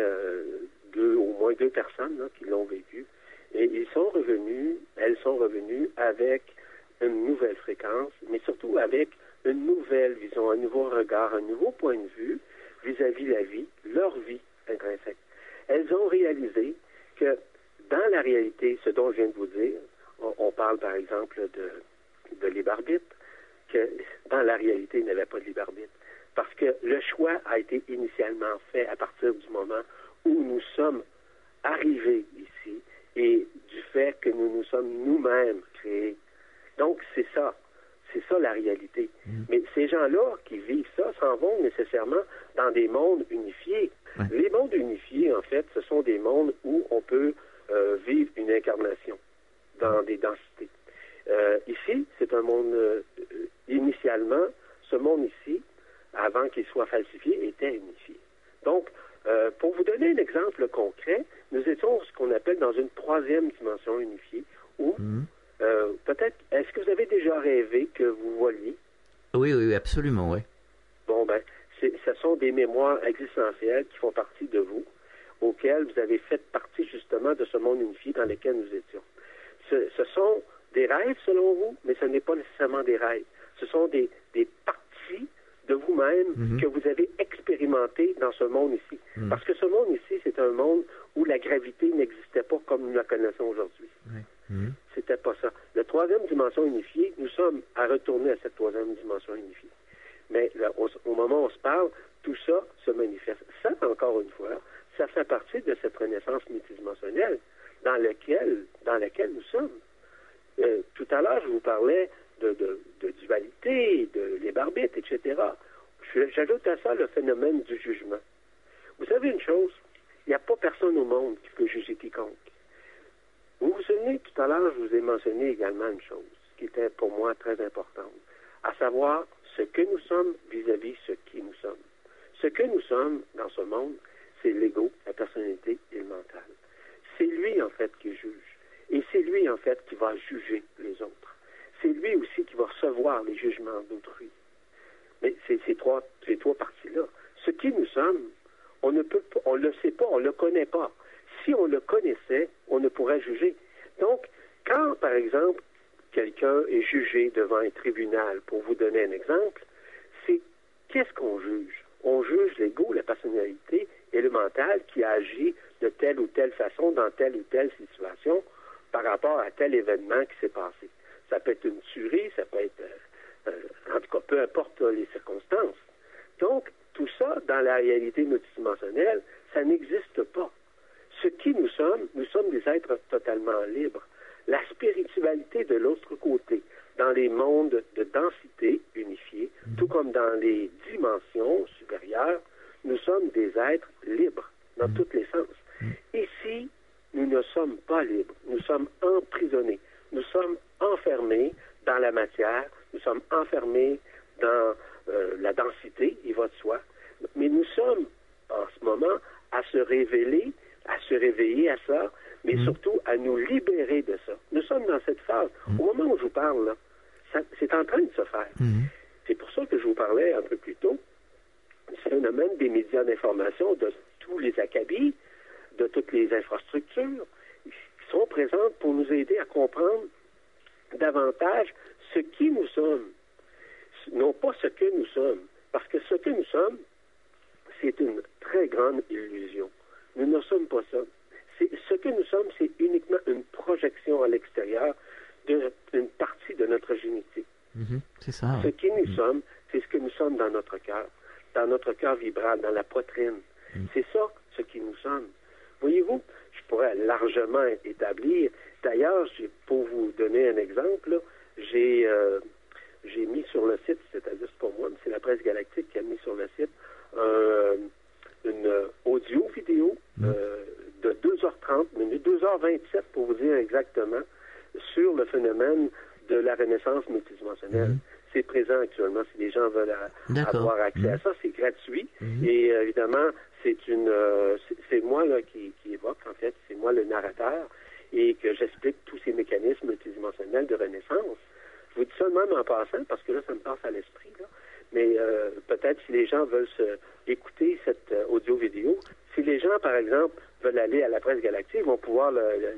deux, au moins deux personnes qui l'ont vécu, et ils sont revenus, elles sont revenues avec une nouvelle fréquence, mais surtout avec une nouvelle vision, un nouveau regard, un nouveau point de vue vis-à-vis la vie, leur vie intrinsèque. Elles ont réalisé que dans la réalité, ce dont je viens de vous dire, on, parle par exemple de, de que dans la réalité, il n'y avait pas de libre. Parce que le choix a été initialement fait à partir du moment où nous sommes arrivés ici et du fait que nous nous sommes nous-mêmes créés. Donc, c'est ça. C'est ça la réalité. Mais ces gens-là qui vivent ça s'en vont nécessairement dans des mondes unifiés. Les mondes unifiés, en fait, ce sont des mondes où on peut euh, vivre une incarnation dans des densités. Euh, ici, c'est un monde, euh, initialement, ce monde ici, avant qu'il soit falsifié, était unifié. Donc, pour vous donner un exemple concret, nous étions ce qu'on appelle dans une troisième dimension unifiée, où euh, peut-être, est-ce que vous avez déjà rêvé que vous voliez? Oui, oui, oui, absolument, oui. Bon, ben, ce sont des mémoires existentielles qui font partie de vous, auxquelles vous avez fait partie justement de ce monde unifié dans lequel nous étions. Ce, ce sont des rêves selon vous, mais ce n'est pas nécessairement des rêves. Ce sont des, des parties de vous-même que vous avez expérimentées dans ce monde ici. Parce que ce monde ici, c'est un monde où la gravité n'existait pas comme nous la connaissons aujourd'hui. C'était pas ça. La troisième dimension unifiée, nous sommes à retourner à cette troisième dimension unifiée. Mais là, au, moment où on se parle, tout ça se manifeste. Ça, encore une fois, ça fait partie de cette renaissance multidimensionnelle dans laquelle, dans nous sommes. Euh, tout à l'heure, je vous parlais de, de, de dualité, de libre arbitre, etc. J'ajoute à ça le phénomène du jugement. Vous savez une chose, il n'y a pas personne au monde qui peut juger quiconque. Vous vous souvenez, tout à l'heure, je vous ai mentionné également une chose qui était pour moi très importante, à savoir ce que nous sommes vis-à-vis ce qui nous sommes. Ce que nous sommes dans ce monde, c'est l'ego, la personnalité et le mental. C'est lui, en fait, qui juge. Et c'est lui, en fait, qui va juger les autres. C'est lui aussi qui va recevoir les jugements d'autrui. Mais c'est ces trois, ces trois parties-là. Ce qui nous sommes, on ne peut on le sait pas, on le connaît pas. Si on le connaissait, on ne pourrait juger. Donc, quand, par exemple, quelqu'un est jugé devant un tribunal, pour vous donner un exemple, c'est qu'est-ce qu'on juge? On juge l'ego, la personnalité et le mental qui agit de telle ou telle façon dans telle ou telle situation par rapport à tel événement qui s'est passé. Ça peut être une tuerie, ça peut être, euh, euh, en tout cas, peu importe les circonstances. Donc, tout ça, dans la réalité multidimensionnelle, ça n'existe pas. Ce qui nous sommes, êtres totalement libres. La spiritualité de l'autre côté, dans les mondes de densité unifiés, tout comme dans les dimensions supérieures, nous sommes des êtres libres dans tous les sens. Ici, nous ne sommes pas libres, nous sommes emprisonnés, nous sommes enfermés dans la matière, nous sommes enfermés dans euh, la densité, il va de soi, mais nous sommes en ce moment à se révéler, à se réveiller à ça, mais surtout à nous libérer de ça. Nous sommes dans cette phase. Au moment où je vous parle, c'est en train de se faire. C'est pour ça que je vous parlais un peu plus tôt du phénomène des médias d'information, de tous les acabits, de toutes les infrastructures qui sont présentes pour nous aider à comprendre davantage ce qui nous sommes, non pas ce que nous sommes, parce que ce que nous sommes, c'est une très grande illusion. Nous ne sommes pas ça. Ce que nous sommes, c'est uniquement une projection à l'extérieur d'une partie de notre génétique. Mhm, C'est ça. Ce qui nous sommes, c'est ce que nous sommes dans notre cœur, dans notre cœur vibral, dans la poitrine. C'est ça, ce qui nous sommes. Voyez-vous, je pourrais largement établir. D'ailleurs, pour vous donner un exemple, j'ai euh, j'ai mis sur le site, c'est-à-dire c'est pour moi, c'est la presse galactique qui a mis sur le site un- une euh, audio-vidéo euh, de 2h30 minutes, 2h27 pour vous dire exactement, sur le phénomène de la renaissance multidimensionnelle. C'est présent actuellement. Si les gens veulent avoir accès à ça, c'est gratuit. Et euh, évidemment, c'est une, euh, c'est- moi là qui, qui évoque en fait, c'est moi le narrateur et que j'explique tous ces mécanismes multidimensionnels de renaissance. Je vous dis ça même en passant parce que là, ça me passe à l'esprit. Mais euh, peut-être si les gens veulent se, écouter cette euh, audio-vidéo, si les gens, par exemple, veulent aller à la presse galactique, ils vont pouvoir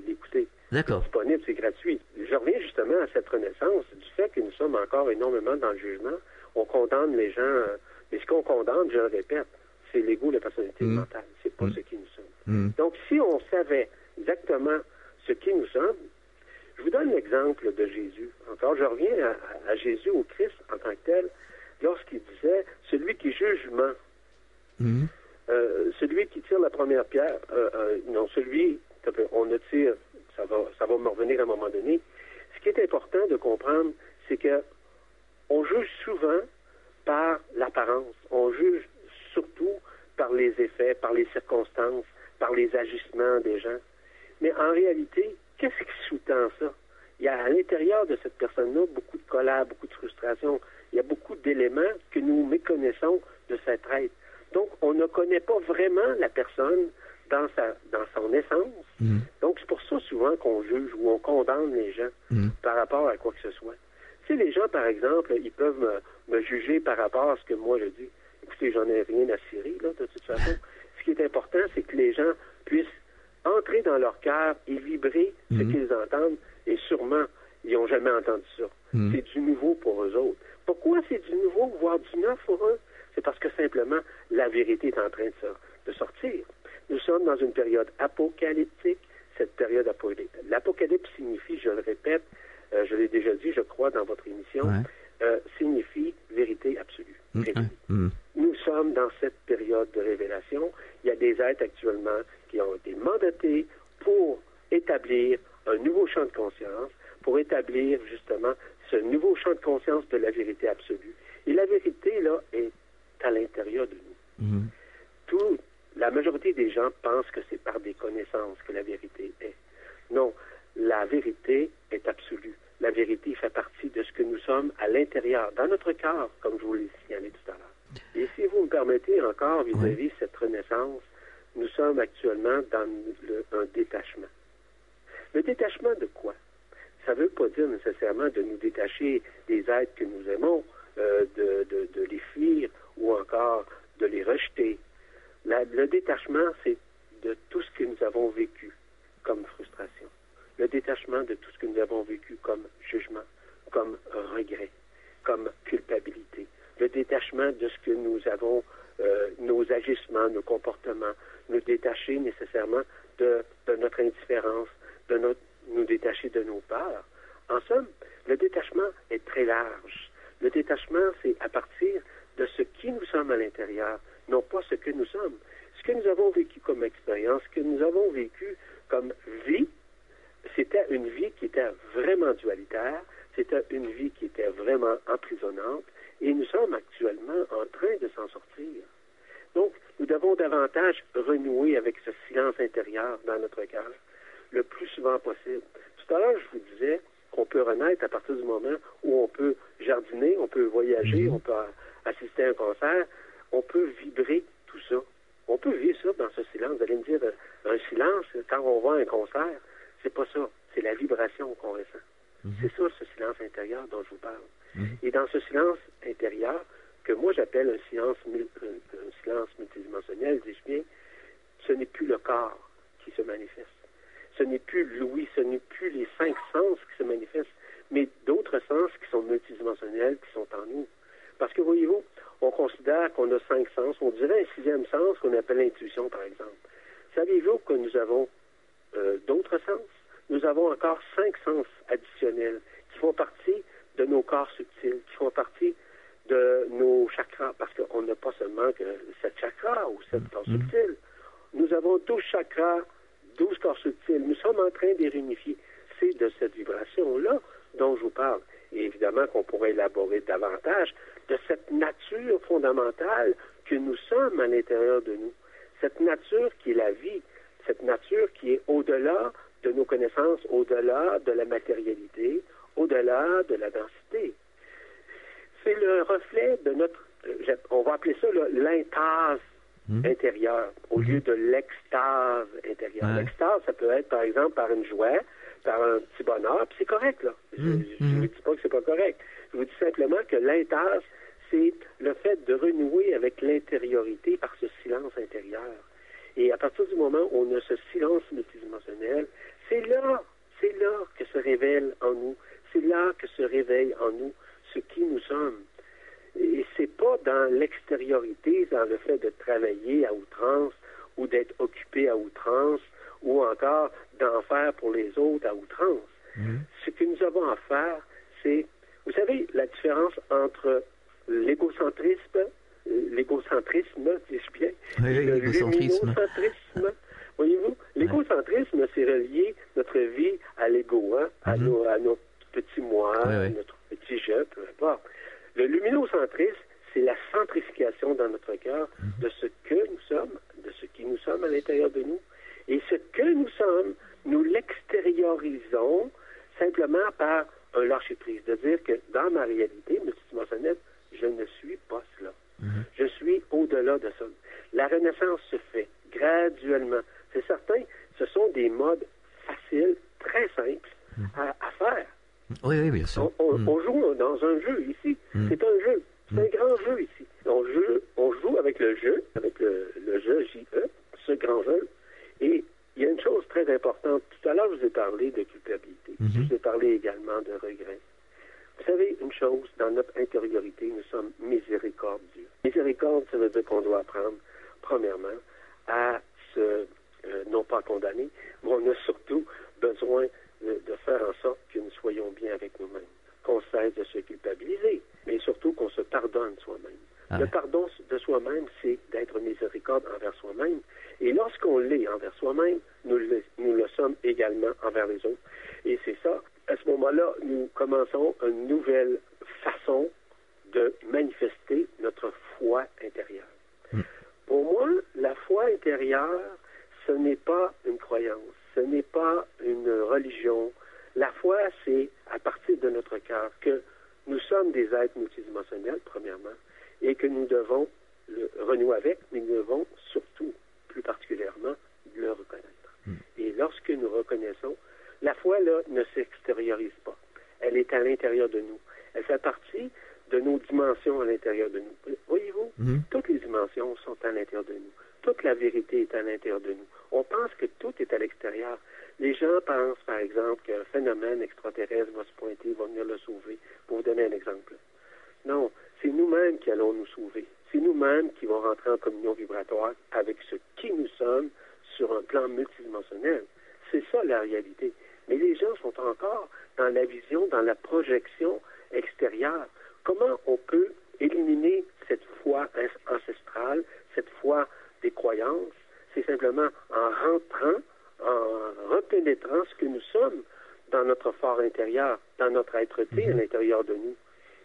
l'écouter. D'accord. C'est disponible, c'est gratuit. Je reviens justement à cette renaissance du fait que nous sommes encore énormément dans le jugement. On condamne les gens, euh, mais ce qu'on condamne, je le répète, c'est l'ego, la personnalité Mm. mentale. C'est pas ce qui nous sommes. Mm. Donc, si on savait exactement ce qui nous sommes, je vous donne l'exemple de Jésus. Encore, je reviens à, à Jésus, au Christ en tant que tel. Lorsqu'il disait celui qui jugement, Mhm. euh, celui qui tire la première pierre, euh, euh, non, celui, on ne tire, ça va, ça va me revenir à un moment donné. Ce qui est important de comprendre, c'est que on juge souvent par l'apparence, on juge surtout par les effets, par les circonstances, par les agissements des gens. Mais en réalité, qu'est-ce qui sous-tend ça? Il y a à l'intérieur de cette personne-là beaucoup de colère, beaucoup de frustration. Il y a beaucoup d'éléments que nous méconnaissons de cet être. Donc, on ne connaît pas vraiment la personne dans, sa, dans son essence. Mhm. Donc, c'est pour ça souvent qu'on juge ou on condamne les gens Mhm. par rapport à quoi que ce soit. Tu sais, les gens, par exemple, ils peuvent me, me juger par rapport à ce que moi je dis. Écoutez, j'en ai rien à cirer, là, de toute façon. [laughs] Ce qui est important, c'est que les gens puissent entrer dans leur cœur et vibrer ce Mhm. qu'ils entendent. Et sûrement, ils n'ont jamais entendu ça. Mhm. C'est du nouveau pour eux autres. Pourquoi c'est du nouveau, voire du neuf pour eux? C'est parce que simplement, la vérité est en train de, sor- de sortir. Nous sommes dans une période apocalyptique. Cette période apocalyptique. L'apocalypse signifie, je le répète, euh, je l'ai déjà dit, je crois, dans votre émission, Ouais. euh, signifie vérité absolue. Révélée. Mhm. Nous sommes dans cette période de révélation. Il y a des êtres actuellement qui ont été mandatés pour établir un nouveau champ de conscience, pour établir justement ce nouveau champ de conscience de la vérité absolue. Et la vérité, là, est à l'intérieur de nous. Mhm. Tout, la majorité des gens pensent que c'est par des connaissances que la vérité est. Non, la vérité est absolue. La vérité fait partie de ce que nous sommes à l'intérieur, dans notre cœur, comme je vous l'ai signalé tout à l'heure. Et si vous me permettez encore vis-à-vis de cette renaissance, nous sommes actuellement dans le- un détachement. Le détachement de quoi? Ça ne veut pas dire nécessairement de nous détacher des êtres que nous aimons, euh, de, les fuir ou encore de les rejeter. Le détachement, c'est de tout ce que nous avons vécu comme frustration. Le détachement de tout ce que nous avons vécu comme jugement, comme regret, comme culpabilité. Le détachement de ce que nous avons, euh, nos agissements, nos comportements, nous détacher nécessairement de notre indifférence, de notre, nous détacher de nos peurs. En somme, le détachement est très large. Le détachement, c'est à partir de ce qui nous sommes à l'intérieur, non pas ce que nous sommes. Ce que nous avons vécu comme expérience, ce que nous avons vécu comme vie, c'était une vie qui était vraiment dualitaire, c'était une vie qui était vraiment emprisonnante, et nous sommes actuellement en train de s'en sortir. Donc, nous devons davantage renouer avec ce silence intérieur dans notre cœur, le plus souvent possible. Tout à l'heure, je vous disais qu'on peut renaître à partir du moment où on peut jardiner, on peut voyager, on peut assister à un concert, on peut vibrer tout ça. On peut vivre ça dans ce silence. Vous allez me dire, euh, un silence, quand on voit un concert, c'est pas ça. C'est la vibration qu'on ressent. C'est ça, ce silence intérieur dont je vous parle. Et dans ce silence intérieur, que moi j'appelle un silence, un silence multidimensionnel, dis-je bien, ce n'est plus le corps qui se manifeste. Ce n'est plus l'ouïe, ce n'est plus les cinq sens qui se manifestent, mais d'autres sens qui sont multidimensionnels, qui sont en nous. Parce que voyez-vous, on considère qu'on a cinq sens. On dirait un sixième sens qu'on appelle l'intuition, par exemple. Saviez-vous que nous avons euh, d'autres sens? Nous avons encore cinq sens additionnels qui font partie de nos corps subtils, qui font partie de nos chakras, parce qu'on n'a pas seulement que sept chakras ou sept corps subtils. Nous avons douze chakras, douze corps subtils. Nous sommes en train de. C'est de cette vibration-là dont je vous parle. Et évidemment qu'on pourrait élaborer davantage de cette nature fondamentale que nous sommes à l'intérieur de nous. Cette nature qui est la vie, cette nature qui est au-delà de nos connaissances, au-delà de la matérialité, au-delà de la densité. C'est le reflet de notre, euh, on va appeler ça le- l'intase intérieure au lieu de l'extase intérieure. Ouais. L'extase, ça peut être par exemple par une joie, par un petit bonheur, puis c'est correct là. Je ne vous dis pas que c'est pas correct. Je vous dis simplement que l'intase, c'est le fait de renouer avec l'intériorité par ce silence intérieur. Et à partir du moment où on a ce silence multidimensionnel, c'est là, c'est là que se révèle en nous, c'est là que se réveille en nous ce qui nous sommes. Et c'est pas dans l'extériorité, dans le fait de travailler à outrance ou d'être occupé à outrance ou encore d'en faire pour les autres à outrance. Ce que nous avons à faire, c'est, vous savez, la différence entre l'égocentrisme, l'égocentrisme, dis-je bien, Oui, oui, le. Voyez-vous, l'égocentrisme, c'est relié notre vie à l'ego, hein, à, Mhm. nos, à notre petit moi, Oui, à oui. notre petit je, peu importe. Le luminocentrisme, c'est la centrification dans notre cœur Mhm. de ce que nous sommes, de ce qui nous sommes à l'intérieur de nous. Et ce que nous sommes, nous l'extériorisons simplement par un lâcher-prise, de dire que dans ma réalité multidimensionnelle, je ne suis pas cela. Je suis au-delà de ça. La renaissance se fait graduellement. C'est certain, ce sont des modes faciles, très simples à, à faire. Oui, oui, bien sûr. On, on- Mm. on joue dans un jeu ici. Mm. C'est un jeu. C'est un grand jeu ici. On joue, on joue avec le jeu, avec le, le jeu JE, ce grand jeu. Et il y a une chose très importante. Tout à l'heure, je vous ai parlé de culpabilité. Mhm. Je vous ai parlé également de regret. Vous savez, une chose, dans notre intériorité, nous sommes miséricordieux. Miséricorde, ça veut dire qu'on doit apprendre, premièrement, à se, euh, non pas condamner, mais on a surtout besoin de, faire en sorte que nous soyons bien avec nous-mêmes, qu'on cesse de se culpabiliser, mais surtout qu'on se pardonne soi-même. Ah le pardon de soi-même, c'est d'être miséricorde envers soi-même. Et lorsqu'on l'est envers soi-même, nous le, nous le sommes également envers les autres. Et c'est ça, à ce moment-là, nous commençons une nouvelle façon de manifester notre foi intérieure. Pour moi, la foi intérieure, ce n'est pas une croyance, ce n'est pas une religion. La foi, c'est à partir de notre cœur que nous sommes des êtres multidimensionnels, premièrement, et que nous devons le renouer avec, mais nous devons surtout, plus particulièrement, le reconnaître. Et lorsque nous reconnaissons, la foi, là, ne s'extériorise pas. Elle est à l'intérieur de nous. Elle fait partie de nos dimensions à l'intérieur de nous. Voyez-vous, Mhm. toutes les dimensions sont à l'intérieur de nous. Toute la vérité est à l'intérieur de nous. On pense que tout est à l'extérieur. Les gens pensent, par exemple, qu'un phénomène extraterrestre va se pointer, va venir le sauver. Pour vous donner un exemple. Non, c'est nous-mêmes qui allons nous sauver. C'est nous-mêmes qui vont rentrer en communion vibratoire avec ce qui nous sommes sur un plan multidimensionnel. C'est ça la réalité. Mais les gens sont encore dans la vision, dans la projection extérieure. Comment on peut éliminer cette foi ancestrale, cette foi des croyances C'est simplement en rentrant, en repénétrant ce que nous sommes dans notre fort intérieur, dans notre être-té à l'intérieur de nous.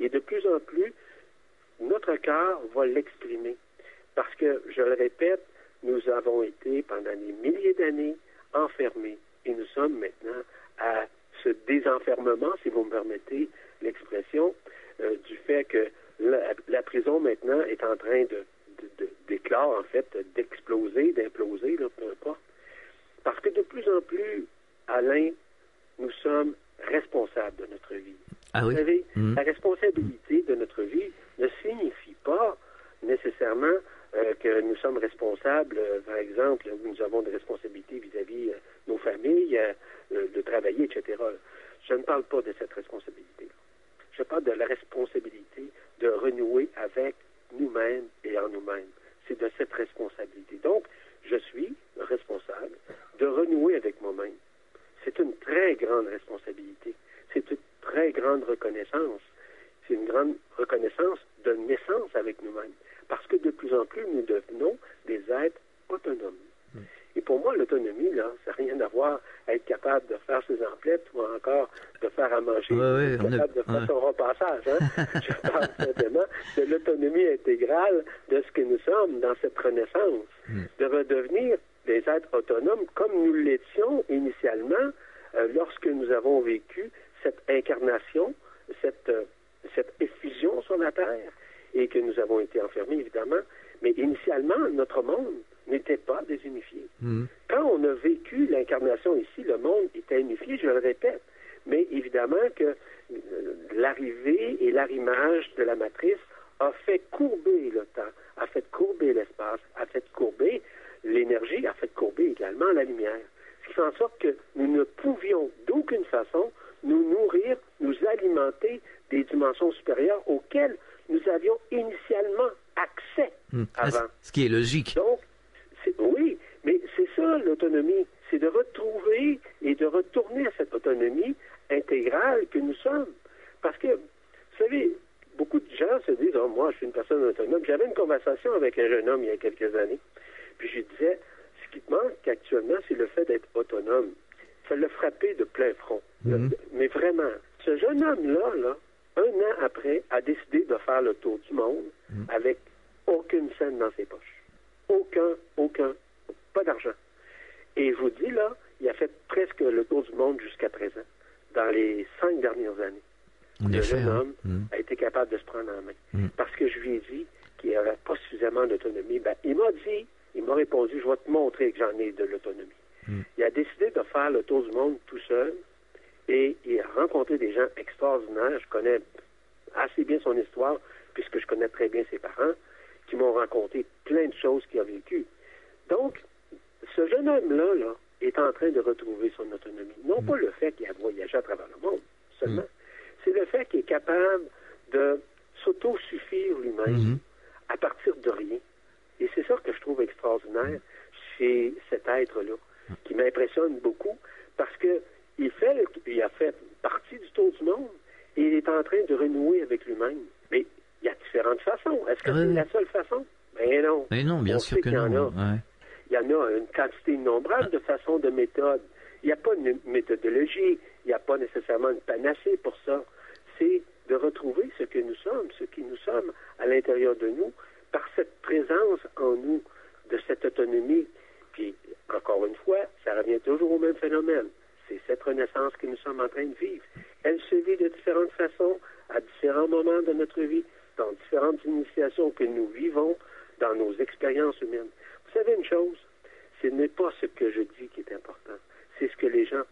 Et de plus en plus, notre cœur va l'exprimer. Parce que, je le répète, nous avons été pendant des milliers d'années enfermés. Et nous sommes maintenant à ce désenfermement, si vous me permettez l'expression, euh, du fait que la, la prison maintenant est en train de- d'éclore, en fait, d'exploser, d'imploser, là, peu importe. Parce que de plus en plus, Alain, nous sommes responsables de notre vie. Ah Vous oui? savez, Mhm. la responsabilité de notre vie ne signifie pas nécessairement euh, que nous sommes responsables, euh, par exemple, où nous avons des responsabilités vis-à-vis euh, nos familles, de travailler, etc. Je ne parle pas de cette responsabilité. Je parle de la responsabilité de renouer avec nous-mêmes et en nous-mêmes. C'est de cette responsabilité. Donc, je suis responsable de renouer avec moi-même. C'est une très grande responsabilité. C'est une très grande reconnaissance. C'est une grande reconnaissance de naissance avec nous-mêmes. Parce que de plus en plus, nous devenons des êtres autonomes. Et pour moi, l'autonomie, là, ça n'a rien à voir à être capable de faire ses emplettes ou encore de faire à manger, Ouais, ouais, être on a- capable de faire ouais. son repassage. Hein? [laughs] Je parle simplement de l'autonomie intégrale de ce que nous sommes dans cette renaissance, de redevenir des êtres autonomes comme nous l'étions initialement euh, lorsque nous avons vécu cette incarnation, cette, euh, cette effusion sur la Terre, et que nous avons été enfermés, évidemment. Mais initialement, notre monde n'était pas désunifié. Mhm. Quand on a vécu l'incarnation ici, le monde était unifié, je le répète. Mais évidemment que euh, l'arrivée et l'arrimage de la matrice a fait courber le temps, a fait courber l'espace, a fait courber l'énergie, a fait courber également la lumière. Ce qui fait en sorte que nous ne pouvions d'aucune façon nous nourrir, nous alimenter des dimensions supérieures auxquelles nous avions initialement accès Mhm. Ah, avant. ce qui est logique. Donc, oui, mais c'est ça l'autonomie, c'est de retrouver et de retourner à cette autonomie intégrale que nous sommes. Parce que, vous savez, beaucoup de gens se disent, ça. Moi, je suis une personne autonome. J'avais une conversation avec un jeune homme il y a quelques années. Puis je lui disais, ce qui te manque actuellement, c'est le fait d'être autonome. Ça l'a frappé de plein front. Mhm. Mais vraiment, ce jeune homme-là, là, un an après, a décidé de faire le tour du monde Mhm. avec aucune scène dans ses poches. Aucun, aucun, pas d'argent. Et je vous dis, là, il a fait presque le tour du monde jusqu'à présent, dans les cinq dernières années. En le effet, jeune hein? homme Mm. a été capable de se prendre en main. Mm. Parce que je lui ai dit qu'il n'avait pas suffisamment d'autonomie. Ben, il m'a dit, il m'a répondu, je vais te montrer que j'en ai de l'autonomie. Mm. Il a décidé de faire le tour du monde tout seul et il a rencontré des gens extraordinaires. Je connais assez bien son histoire puisque je connais très bien ses parents qui m'ont raconté plein de choses qu'il a vécues. Donc, ce jeune homme-là là, est en train de retrouver son autonomie. Non pas le fait qu'il a voyagé à travers le monde seulement, c'est le fait qu'il est capable de s'auto-suffire lui-même Mhm. à partir de rien. Et c'est ça que je trouve extraordinaire chez cet être-là, qui m'impressionne beaucoup parce que il fait, il a fait partie du tour du monde et il est en train de renouer avec lui-même. Mais il y a différentes façons. Est-ce que c'est la seule façon? Ben non. Mais non, bien On sûr que qu'il y en a. ouais. Il y en a une quantité innombrable de façons, de méthodes. Il n'y a pas une méthodologie, il n'y a pas nécessairement une panacée pour ça. C'est de retrouver ce que nous sommes, ce qui nous sommes à l'intérieur de nous, par cette présence en nous de cette autonomie. Puis, encore une fois, ça revient toujours au même phénomène. C'est cette renaissance que nous sommes en train de vivre. Elle se vit de différentes façons, à différents moments de notre vie, dans différentes initiations que nous vivons dans nos expériences humaines. Vous savez une chose, ce n'est pas ce que je dis qui est important, c'est ce que les gens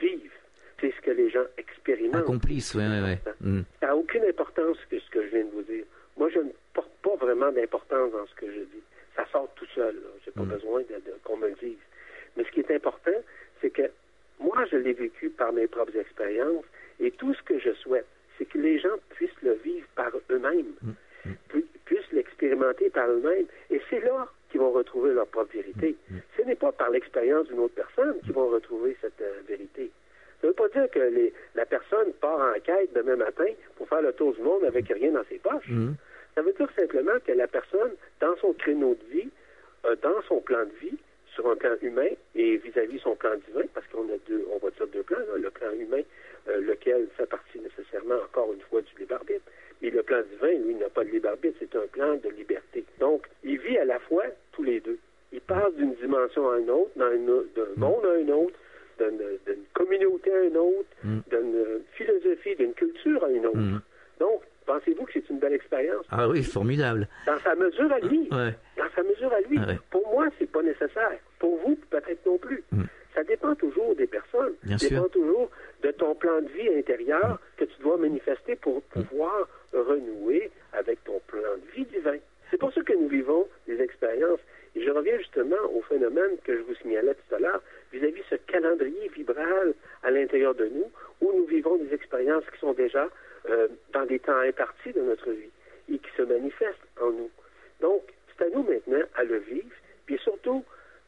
vivent, c'est ce que les gens expérimentent. Accomplissent, ouais. Mm. Ça n'a aucune importance que ce que je viens de vous dire. Moi, je ne porte pas vraiment d'importance dans ce que je dis. Ça sort tout seul. Je n'ai pas Mm. besoin de, de- qu'on me le dise. Mais ce qui est important, c'est que moi, je l'ai vécu par mes propres expériences et tout ce que je souhaite, c'est que les gens puissent le vivre par eux-mêmes, pu- puissent l'expérimenter par eux-mêmes. Et c'est là qu'ils vont retrouver leur propre vérité. Ce n'est pas par l'expérience d'une autre personne qu'ils vont retrouver cette euh, vérité. Ça ne veut pas dire que les- la personne part en quête demain matin pour faire le tour du monde avec rien dans ses poches. Ça veut dire simplement que la personne, dans son créneau de vie, euh, dans son plan de vie, sur un plan humain et vis-à-vis son plan divin, parce qu'on a deux, on va dire deux plans, là, le plan humain, euh, lequel fait partie nécessairement, encore une fois, du libre arbitre. Mais le plan divin, lui, n'a pas de libre arbitre, c'est un plan de liberté. Donc, il vit à la fois tous les deux. Il passe d'une dimension à une autre, d'un monde à un autre, d'une communauté à une autre, Mm. d'une philosophie, d'une culture à une autre. Mhm. Donc, pensez-vous que c'est une belle expérience? Ah oui, formidable. Dans sa mesure à lui. Ouais. Dans sa mesure à lui. Ah ouais. Pour moi, c'est pas nécessaire. Pour vous, peut-être non plus. Mm. Ça dépend toujours des personnes. Bien Ça dépend sûr. toujours de ton plan de vie intérieur que tu dois manifester pour pouvoir renouer avec ton plan de vie divin. C'est pour ça que nous vivons des expériences. Et je reviens justement au phénomène que je vous signalais tout à l'heure vis-à-vis ce calendrier vibral à l'intérieur de nous où nous vivons des expériences qui sont déjà euh, dans des temps impartis de notre vie et qui se manifestent en nous. Donc, c'est à nous maintenant à le vivre, puis surtout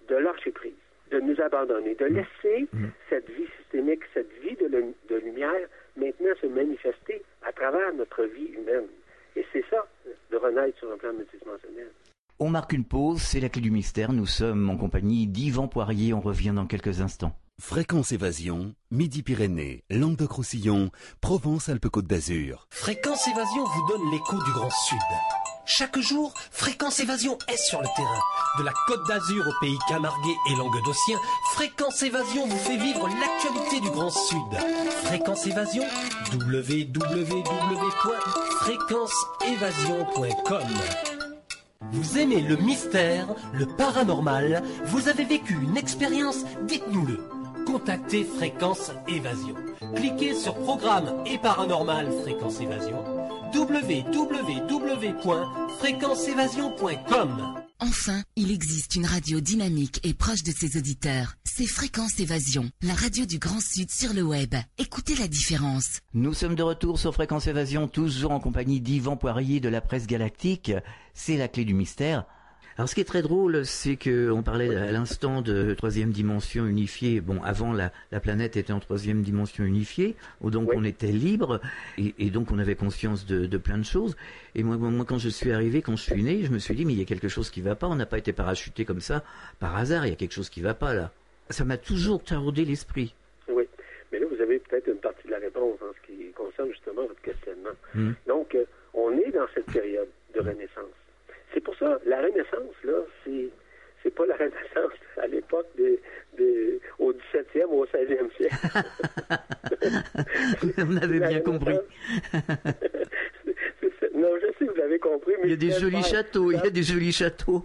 de lâcher prise, de nous abandonner, de laisser cette vie systémique, cette vie de lumière maintenant se manifester à travers notre vie humaine. Et c'est ça, de renaître sur un plan multidimensionnel. On marque une pause, c'est la clé du mystère. Nous sommes en compagnie d'Yvan Poirier. On revient dans quelques instants. Fréquence Évasion, Midi-Pyrénées, Languedoc-Roussillon, Provence-Alpes-Côte d'Azur. Fréquence Évasion vous donne l'écho du Grand Sud. Chaque jour, Fréquence Évasion est sur le terrain. De la Côte d'Azur au pays camarguais et languedocien, Fréquence Évasion vous fait vivre l'actualité du Grand Sud. Fréquence Évasion, www.fréquenceévasion.com. Vous aimez le mystère, le paranormal, vous avez vécu une expérience, dites-nous-le. Contactez Fréquence Évasion. Cliquez sur Programme et Paranormal Fréquence Évasion. www.fréquenceévasion.com Enfin, il existe une radio dynamique et proche de ses auditeurs. C'est Fréquence Évasion, la radio du Grand Sud sur le web. Écoutez la différence. Nous sommes de retour sur Fréquence Évasion, toujours en compagnie d'Yvan Poirier de la presse galactique. C'est la clé du mystère. Alors ce qui est très drôle, c'est qu'on parlait à l'instant de troisième dimension unifiée. Bon, avant la, planète était en troisième dimension unifiée, donc on était libre et, donc on avait conscience de, plein de choses. Et moi, moi, quand je suis arrivé, quand je suis né, je me suis dit mais il y a quelque chose qui va pas. On n'a pas été parachuté comme ça par hasard. Il y a quelque chose qui va pas là. Ça m'a toujours taraudé l'esprit. Oui, mais là vous avez peut-être une partie de la réponse en ce qui concerne justement votre questionnement. Hmm. Donc euh, on est dans cette période de renaissance. C'est pour ça, la Renaissance, là, c'est c'est pas la Renaissance [laughs] à l'époque des, des, au 17e ou au 16e siècle. [laughs] On avait bien compris. [laughs] non, je sais, vous l'avez compris. Mais il y a des jolis châteaux, il y a des jolis châteaux.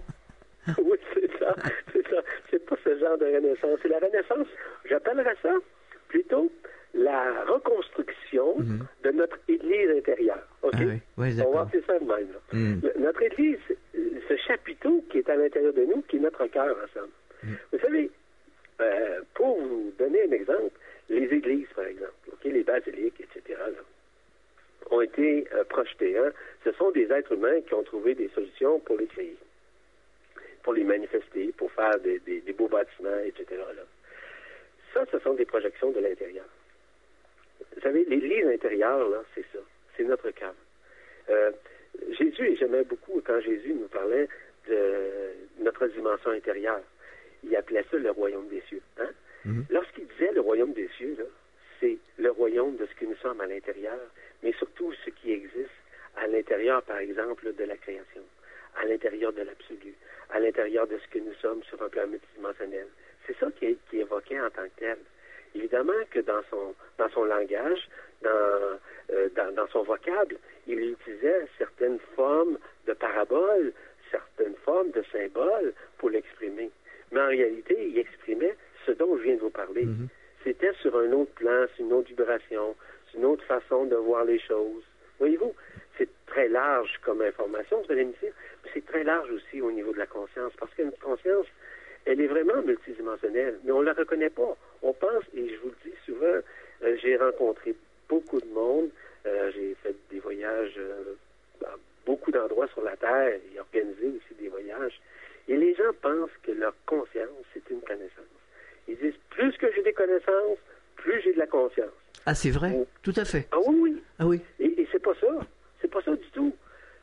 oui, c'est ça, c'est ça. C'est pas ce genre de Renaissance. C'est la Renaissance, j'appellerais ça plutôt la reconstruction mhm. de notre Église intérieure. Ah On va appeler ça de même. Mhm. Notre Église, ce chapiteau qui est à l'intérieur de nous, qui est notre cœur ensemble. Mhm. Vous savez, euh, pour vous donner un exemple, les églises, par exemple, les basiliques, etc., ont été euh, projetées. Hein? Ce sont des êtres humains qui ont trouvé des solutions pour les créer, pour les manifester, pour faire des, des beaux bâtiments, etc. Là. Ça, ce sont des projections de l'intérieur. Vous savez, l'Église intérieure, là, c'est ça. C'est notre cœur. Euh, Jésus, et j'aimais beaucoup quand Jésus nous parlait de notre dimension intérieure. Il appelait ça le royaume des cieux. Hein? Mhm. Lorsqu'il disait le royaume des cieux, c'est le royaume de ce que nous sommes à l'intérieur, mais surtout ce qui existe à l'intérieur, par exemple, de la création, à l'intérieur de l'absolu, à l'intérieur de ce que nous sommes sur un plan multidimensionnel. C'est ça qui qui est évoqué en tant que tel. Évidemment que dans son, dans son langage, dans, euh, dans, dans, son vocable, il utilisait certaines formes de paraboles, certaines formes de symboles pour l'exprimer. Mais en réalité, il exprimait ce dont je viens de vous parler. Mm-hmm. C'était sur un autre plan, sur une autre vibration, sur une autre façon de voir les choses. Voyez-vous, c'est très large comme information, vous allez me dire, mais c'est très large aussi au niveau de la conscience, parce que notre conscience, elle est vraiment multidimensionnelle, mais on ne la reconnaît pas. On pense, et je vous le dis souvent, euh, j'ai rencontré beaucoup de monde, euh, j'ai fait des voyages euh, à beaucoup d'endroits sur la Terre et organisé aussi des voyages, et les gens pensent que leur conscience, c'est une connaissance. Ils disent, plus que j'ai des connaissances, plus j'ai de la conscience. Ah, c'est vrai? Tout à fait. Ah oui, oui. Ah oui. Et, et c'est pas ça. C'est pas ça du tout.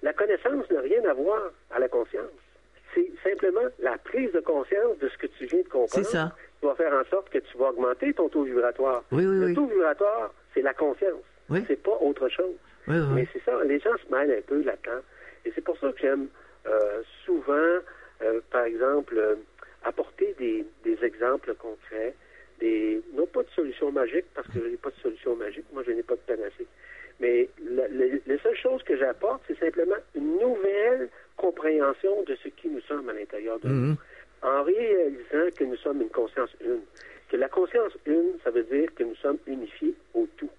La connaissance n'a rien à voir à la conscience c'est simplement la prise de conscience de ce que tu viens de comprendre. C'est ça. Qui va faire en sorte que tu vas augmenter ton taux vibratoire. Oui, oui, le taux vibratoire, c'est la conscience. Oui. C'est pas autre chose. Oui, oui. Mais c'est ça, les gens se mêlent un peu là-dedans. Et c'est pour ça que j'aime euh, souvent, euh, par exemple, euh, apporter des, des exemples concrets, des non pas de solutions magiques, parce que je n'ai pas de solution magique, moi je n'ai pas de panacée. Mais la, les seules choses que j'apporte, c'est simplement une nouvelle compréhension de ce qui nous sommes à l'intérieur de nous, mhm. En réalisant que nous sommes une conscience une. Que la conscience une, ça veut dire que nous sommes unifiés au tout,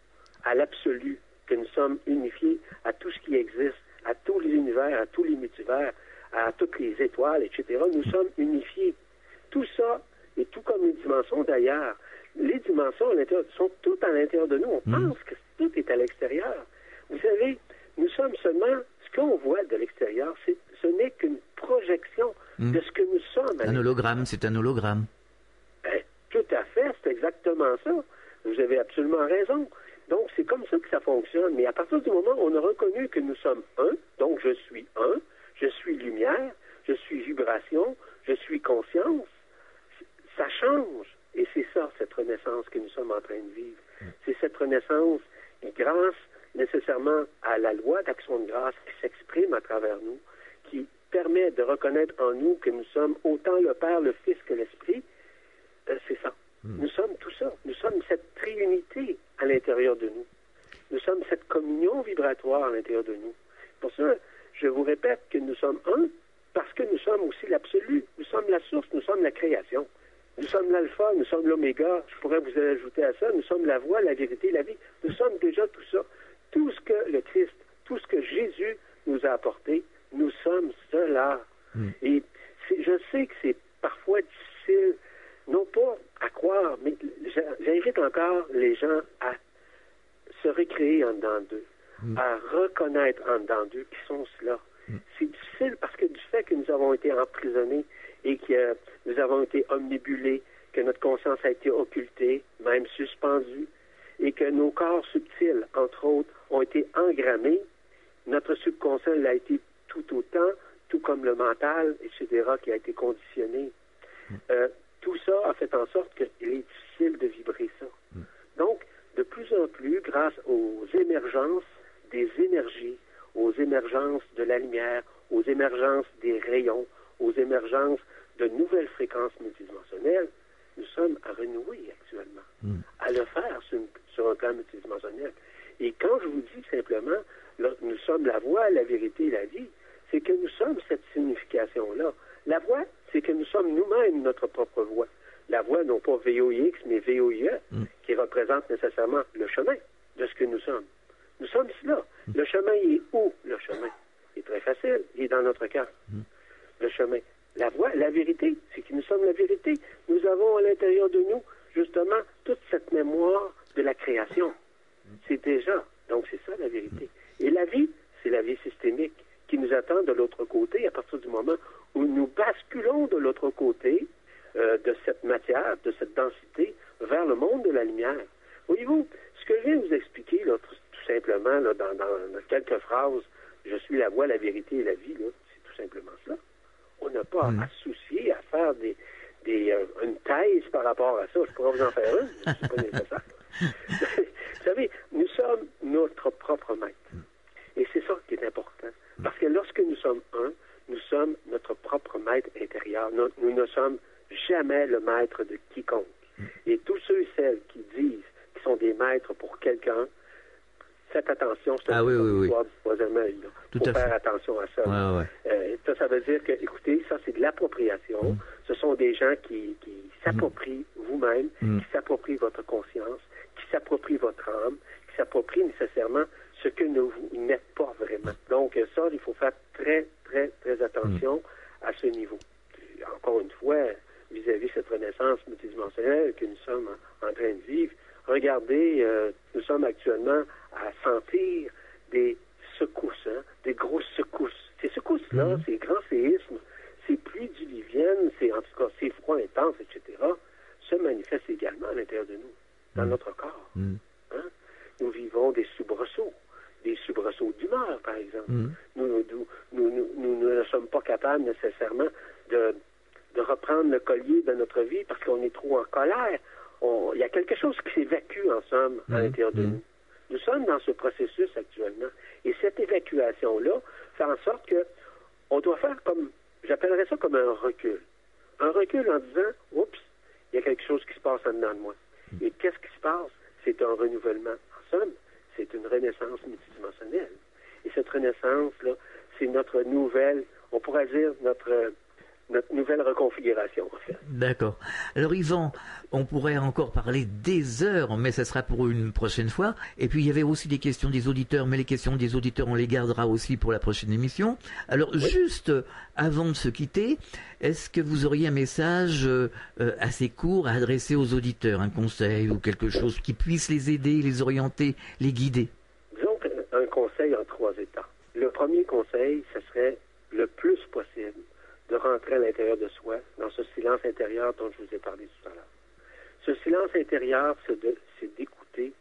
à l'absolu, que nous sommes unifiés à tout ce qui existe, à tous les univers, à tous les multivers, à toutes les étoiles, etc. Nous sommes unifiés. Tout ça, et tout comme les dimensions d'ailleurs, les dimensions à l'intérieur sont toutes à l'intérieur de nous. On mhm. pense que tout est à l'extérieur. Vous savez, nous sommes seulement, ce qu'on voit de l'extérieur, ce n'est qu'une projection hmm. de ce que nous sommes. Un hologramme, c'est un hologramme. Ben, tout à fait, c'est exactement ça. Vous avez absolument raison. Donc, c'est comme ça que ça fonctionne. Mais à partir du moment où on a reconnu que nous sommes un, donc je suis un, je suis lumière, je suis vibration, je suis conscience, ça change. Et c'est ça, cette renaissance que nous sommes en train de vivre. Hmm. C'est cette renaissance grâce nécessairement à la loi d'action de grâce qui s'exprime à travers nous, qui permet de reconnaître en nous que nous sommes autant le Père, le Fils que l'Esprit, euh, c'est ça. Hmm. Nous sommes tout ça. Nous sommes cette trinité à l'intérieur de nous. Nous sommes cette communion vibratoire à l'intérieur de nous. Pour ça, je vous répète que nous sommes un parce que nous sommes aussi l'absolu. Nous sommes la source, nous sommes la création. Nous sommes l'alpha, nous sommes l'oméga. Je pourrais vous ajouter à ça. Nous sommes la voie, la vérité, la vie. Nous sommes déjà tout ça. Tout ce que le Christ, tout ce que Jésus nous a apporté, nous sommes cela. Hmm. Et je sais que c'est parfois difficile, non pas à croire, mais j'invite encore les gens à se recréer en dedans d'eux, hmm. à reconnaître en dedans d'eux qui sont cela. C'est difficile parce que du fait que nous avons été emprisonnés et que nous avons été omnibulés, que notre conscience a été occultée, même suspendue, et que nos corps subtils, entre autres, ont été engrammés, notre subconscient l'a été tout autant, tout comme le mental, etc., qui a été conditionné. Euh, tout ça a fait en sorte qu'il est difficile de vibrer ça. Donc, de plus en plus, grâce aux émergences des énergies, aux émergences de la lumière, aux émergences des rayons, aux émergences de nouvelles fréquences multidimensionnelles, nous sommes à renouer actuellement, à le faire sur, une- sur un plan multidimensionnel. Et quand je vous dis simplement, nous sommes la voie, la vérité, la vie, c'est que nous sommes cette signification-là. La voie, c'est que nous sommes nous-mêmes notre propre voie. La voie, non pas VOIX, mais VOIE, qui représente nécessairement le chemin de ce que nous sommes. Nous sommes là. Le chemin il est où, le chemin? Il est très facile. Il est dans notre cœur. Le chemin. La voie, la vérité, c'est que nous sommes la vérité. Nous avons à l'intérieur de nous, justement, toute cette mémoire de la création. C'est déjà. Donc, c'est ça la vérité. Et la vie, c'est la vie systémique qui nous attend de l'autre côté à partir du moment où nous basculons de l'autre côté euh, de cette matière, de cette densité, vers le monde de la lumière. Voyez-vous, ce que je viens de vous expliquer, là, tout, tout simplement, là, dans, quelques phrases, je suis la voie, la vérité et la vie, c'est tout simplement cela. On n'a pas à se soucier, à faire des, des, euh, une thèse par rapport à ça. Je pourrais vous en faire une, mais c'est pas [laughs] nécessaire. Vous savez, nous sommes notre propre maître. Et c'est ça qui est important. Parce que lorsque nous sommes un, nous sommes notre propre maître intérieur. Nous, nous ne sommes jamais le maître de quiconque. Et tous ceux et celles qui disent qu'ils sont des maîtres pour quelqu'un, faites attention, c'est un Ah peu oui, oui, oui. là. Tout faut à faire fait. attention à ça. Ouais, ouais. Euh, ça, ça veut dire que, écoutez, ça c'est de l'appropriation. Ce sont des gens qui, qui s'approprient vous-même, Mm. qui s'approprient votre conscience, qui s'approprient votre âme, qui s'approprient nécessairement ce que ne vous n'êtes pas vraiment. Donc ça, il faut faire très, très, très attention à ce niveau. Encore une fois, vis-à-vis cette renaissance multidimensionnelle que nous sommes en, train de vivre, regardez, euh, nous sommes actuellement à sentir des secousses, hein, des grosses secousses. Ces secousses-là, ces grands séismes, ces pluies diluviennes, ces, en tout cas, ces froids intenses, etc., se manifestent également à l'intérieur de nous, dans notre corps. Mm. Hein? Nous vivons des soubresauts, des soubresauts d'humeur, par exemple. Mm. Nous, nous, nous, ne sommes pas capables nécessairement de, de reprendre le collier de notre vie parce qu'on est trop en colère. On- Il y a quelque chose qui s'évacue, en somme, à l'intérieur de nous. Nous sommes dans ce processus actuellement. Et cette évacuation-là fait en sorte que on doit faire comme, j'appellerais ça comme un recul. Un recul en disant, oups, il y a quelque chose qui se passe en dedans de moi. Et qu'est-ce qui se passe? C'est un renouvellement. En somme, c'est une renaissance multidimensionnelle. Et cette renaissance-là, c'est notre nouvelle, on pourrait dire notre, notre nouvelle reconfiguration, en fait. D'accord. Alors Yvan, on pourrait encore parler des heures, mais ce sera pour une prochaine fois. Et puis il y avait aussi des questions des auditeurs, mais les questions des auditeurs, on les gardera aussi pour la prochaine émission. Alors juste avant de se quitter, est-ce que vous auriez un message euh, assez court à adresser aux auditeurs, un conseil ou quelque chose qui puisse les aider, les orienter, les guider? Disons qu'un- un conseil en trois étapes. Le premier conseil, ce serait le plus possible de rentrer à l'intérieur de soi, dans ce silence intérieur dont je vous ai parlé tout à l'heure. Ce silence intérieur, c'est d'écouter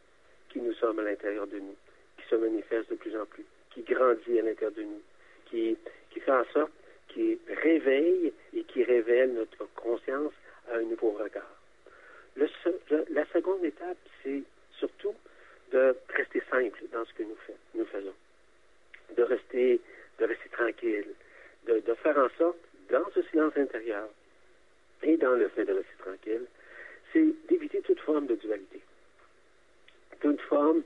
qui nous sommes à l'intérieur de nous, qui se manifeste de plus en plus, qui grandit à l'intérieur de nous, qui, fait en sorte, qui réveille et qui révèle notre conscience à un nouveau regard. La seconde étape, c'est surtout de rester simple dans ce que nous, fait- nous faisons, de rester, de rester tranquille, de, de faire en sorte, dans ce silence intérieur et dans le fait de rester tranquille, c'est d'éviter toute forme de dualité, toute forme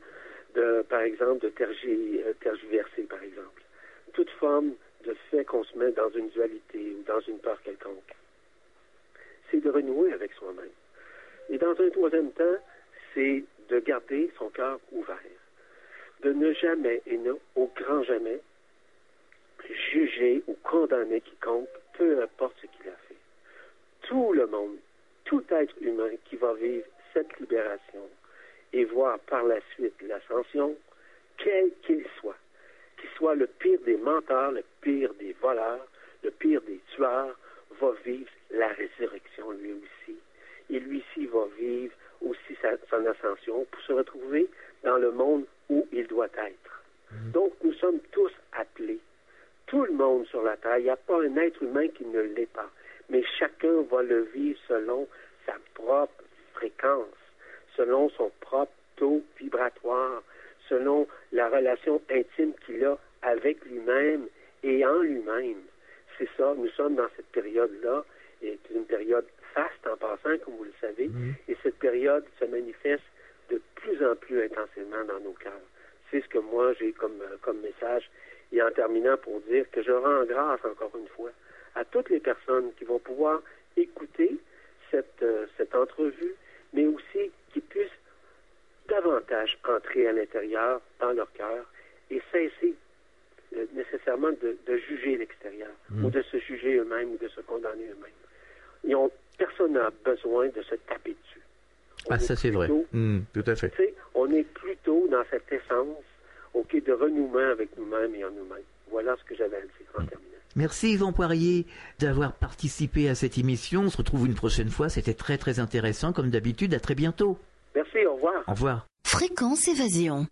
de, par exemple, de euh, tergiverser, par exemple, toute forme de fait qu'on se met dans une dualité ou dans une peur quelconque. C'est de renouer avec soi-même. Et dans un troisième temps, c'est de garder son cœur ouvert, de ne jamais et ne, au grand jamais juger ou condamner quiconque, peu importe ce qu'il a fait. Tout le monde, tout être humain qui va vivre cette libération et voir par la suite l'ascension, quel qu'il soit, qui soit le pire des menteurs, le pire des voleurs, le pire des tueurs, va vivre la résurrection lui aussi. Et lui aussi va vivre aussi sa, son ascension pour se retrouver dans le monde où il doit être. Mhm. Donc nous sommes tous appelés. Tout le monde sur la terre, il n'y a pas un être humain qui ne l'est pas. Mais chacun va le vivre selon sa propre fréquence, selon son propre taux vibratoire, selon la relation intime qu'il a avec lui-même et en lui-même. C'est ça, nous sommes dans cette période-là, et c'est une période faste en passant, comme vous le savez, et cette période se manifeste de plus en plus intensément dans nos cœurs. C'est ce que moi j'ai comme, euh, comme message, et en terminant pour dire que je rends grâce encore une fois à toutes les personnes qui vont pouvoir écouter cette, euh, cette entrevue, mais aussi qui puissent davantage entrer à l'intérieur, dans leur cœur, et cesser euh, nécessairement de, juger l'extérieur, mmh. ou de se juger eux-mêmes, ou de se condamner eux-mêmes. Ont, personne n'a besoin de se taper dessus. ah, ça c'est vrai. Mmh, tout à fait. On est plutôt dans cette essence ok, de renouement avec nous-mêmes et en nous-mêmes. Voilà ce que j'avais à dire en terminant. Merci Yvan Poirier d'avoir participé à cette émission. On se retrouve une prochaine fois. C'était très très intéressant comme d'habitude. À très bientôt. Merci, au revoir. Au revoir. Fréquence évasion.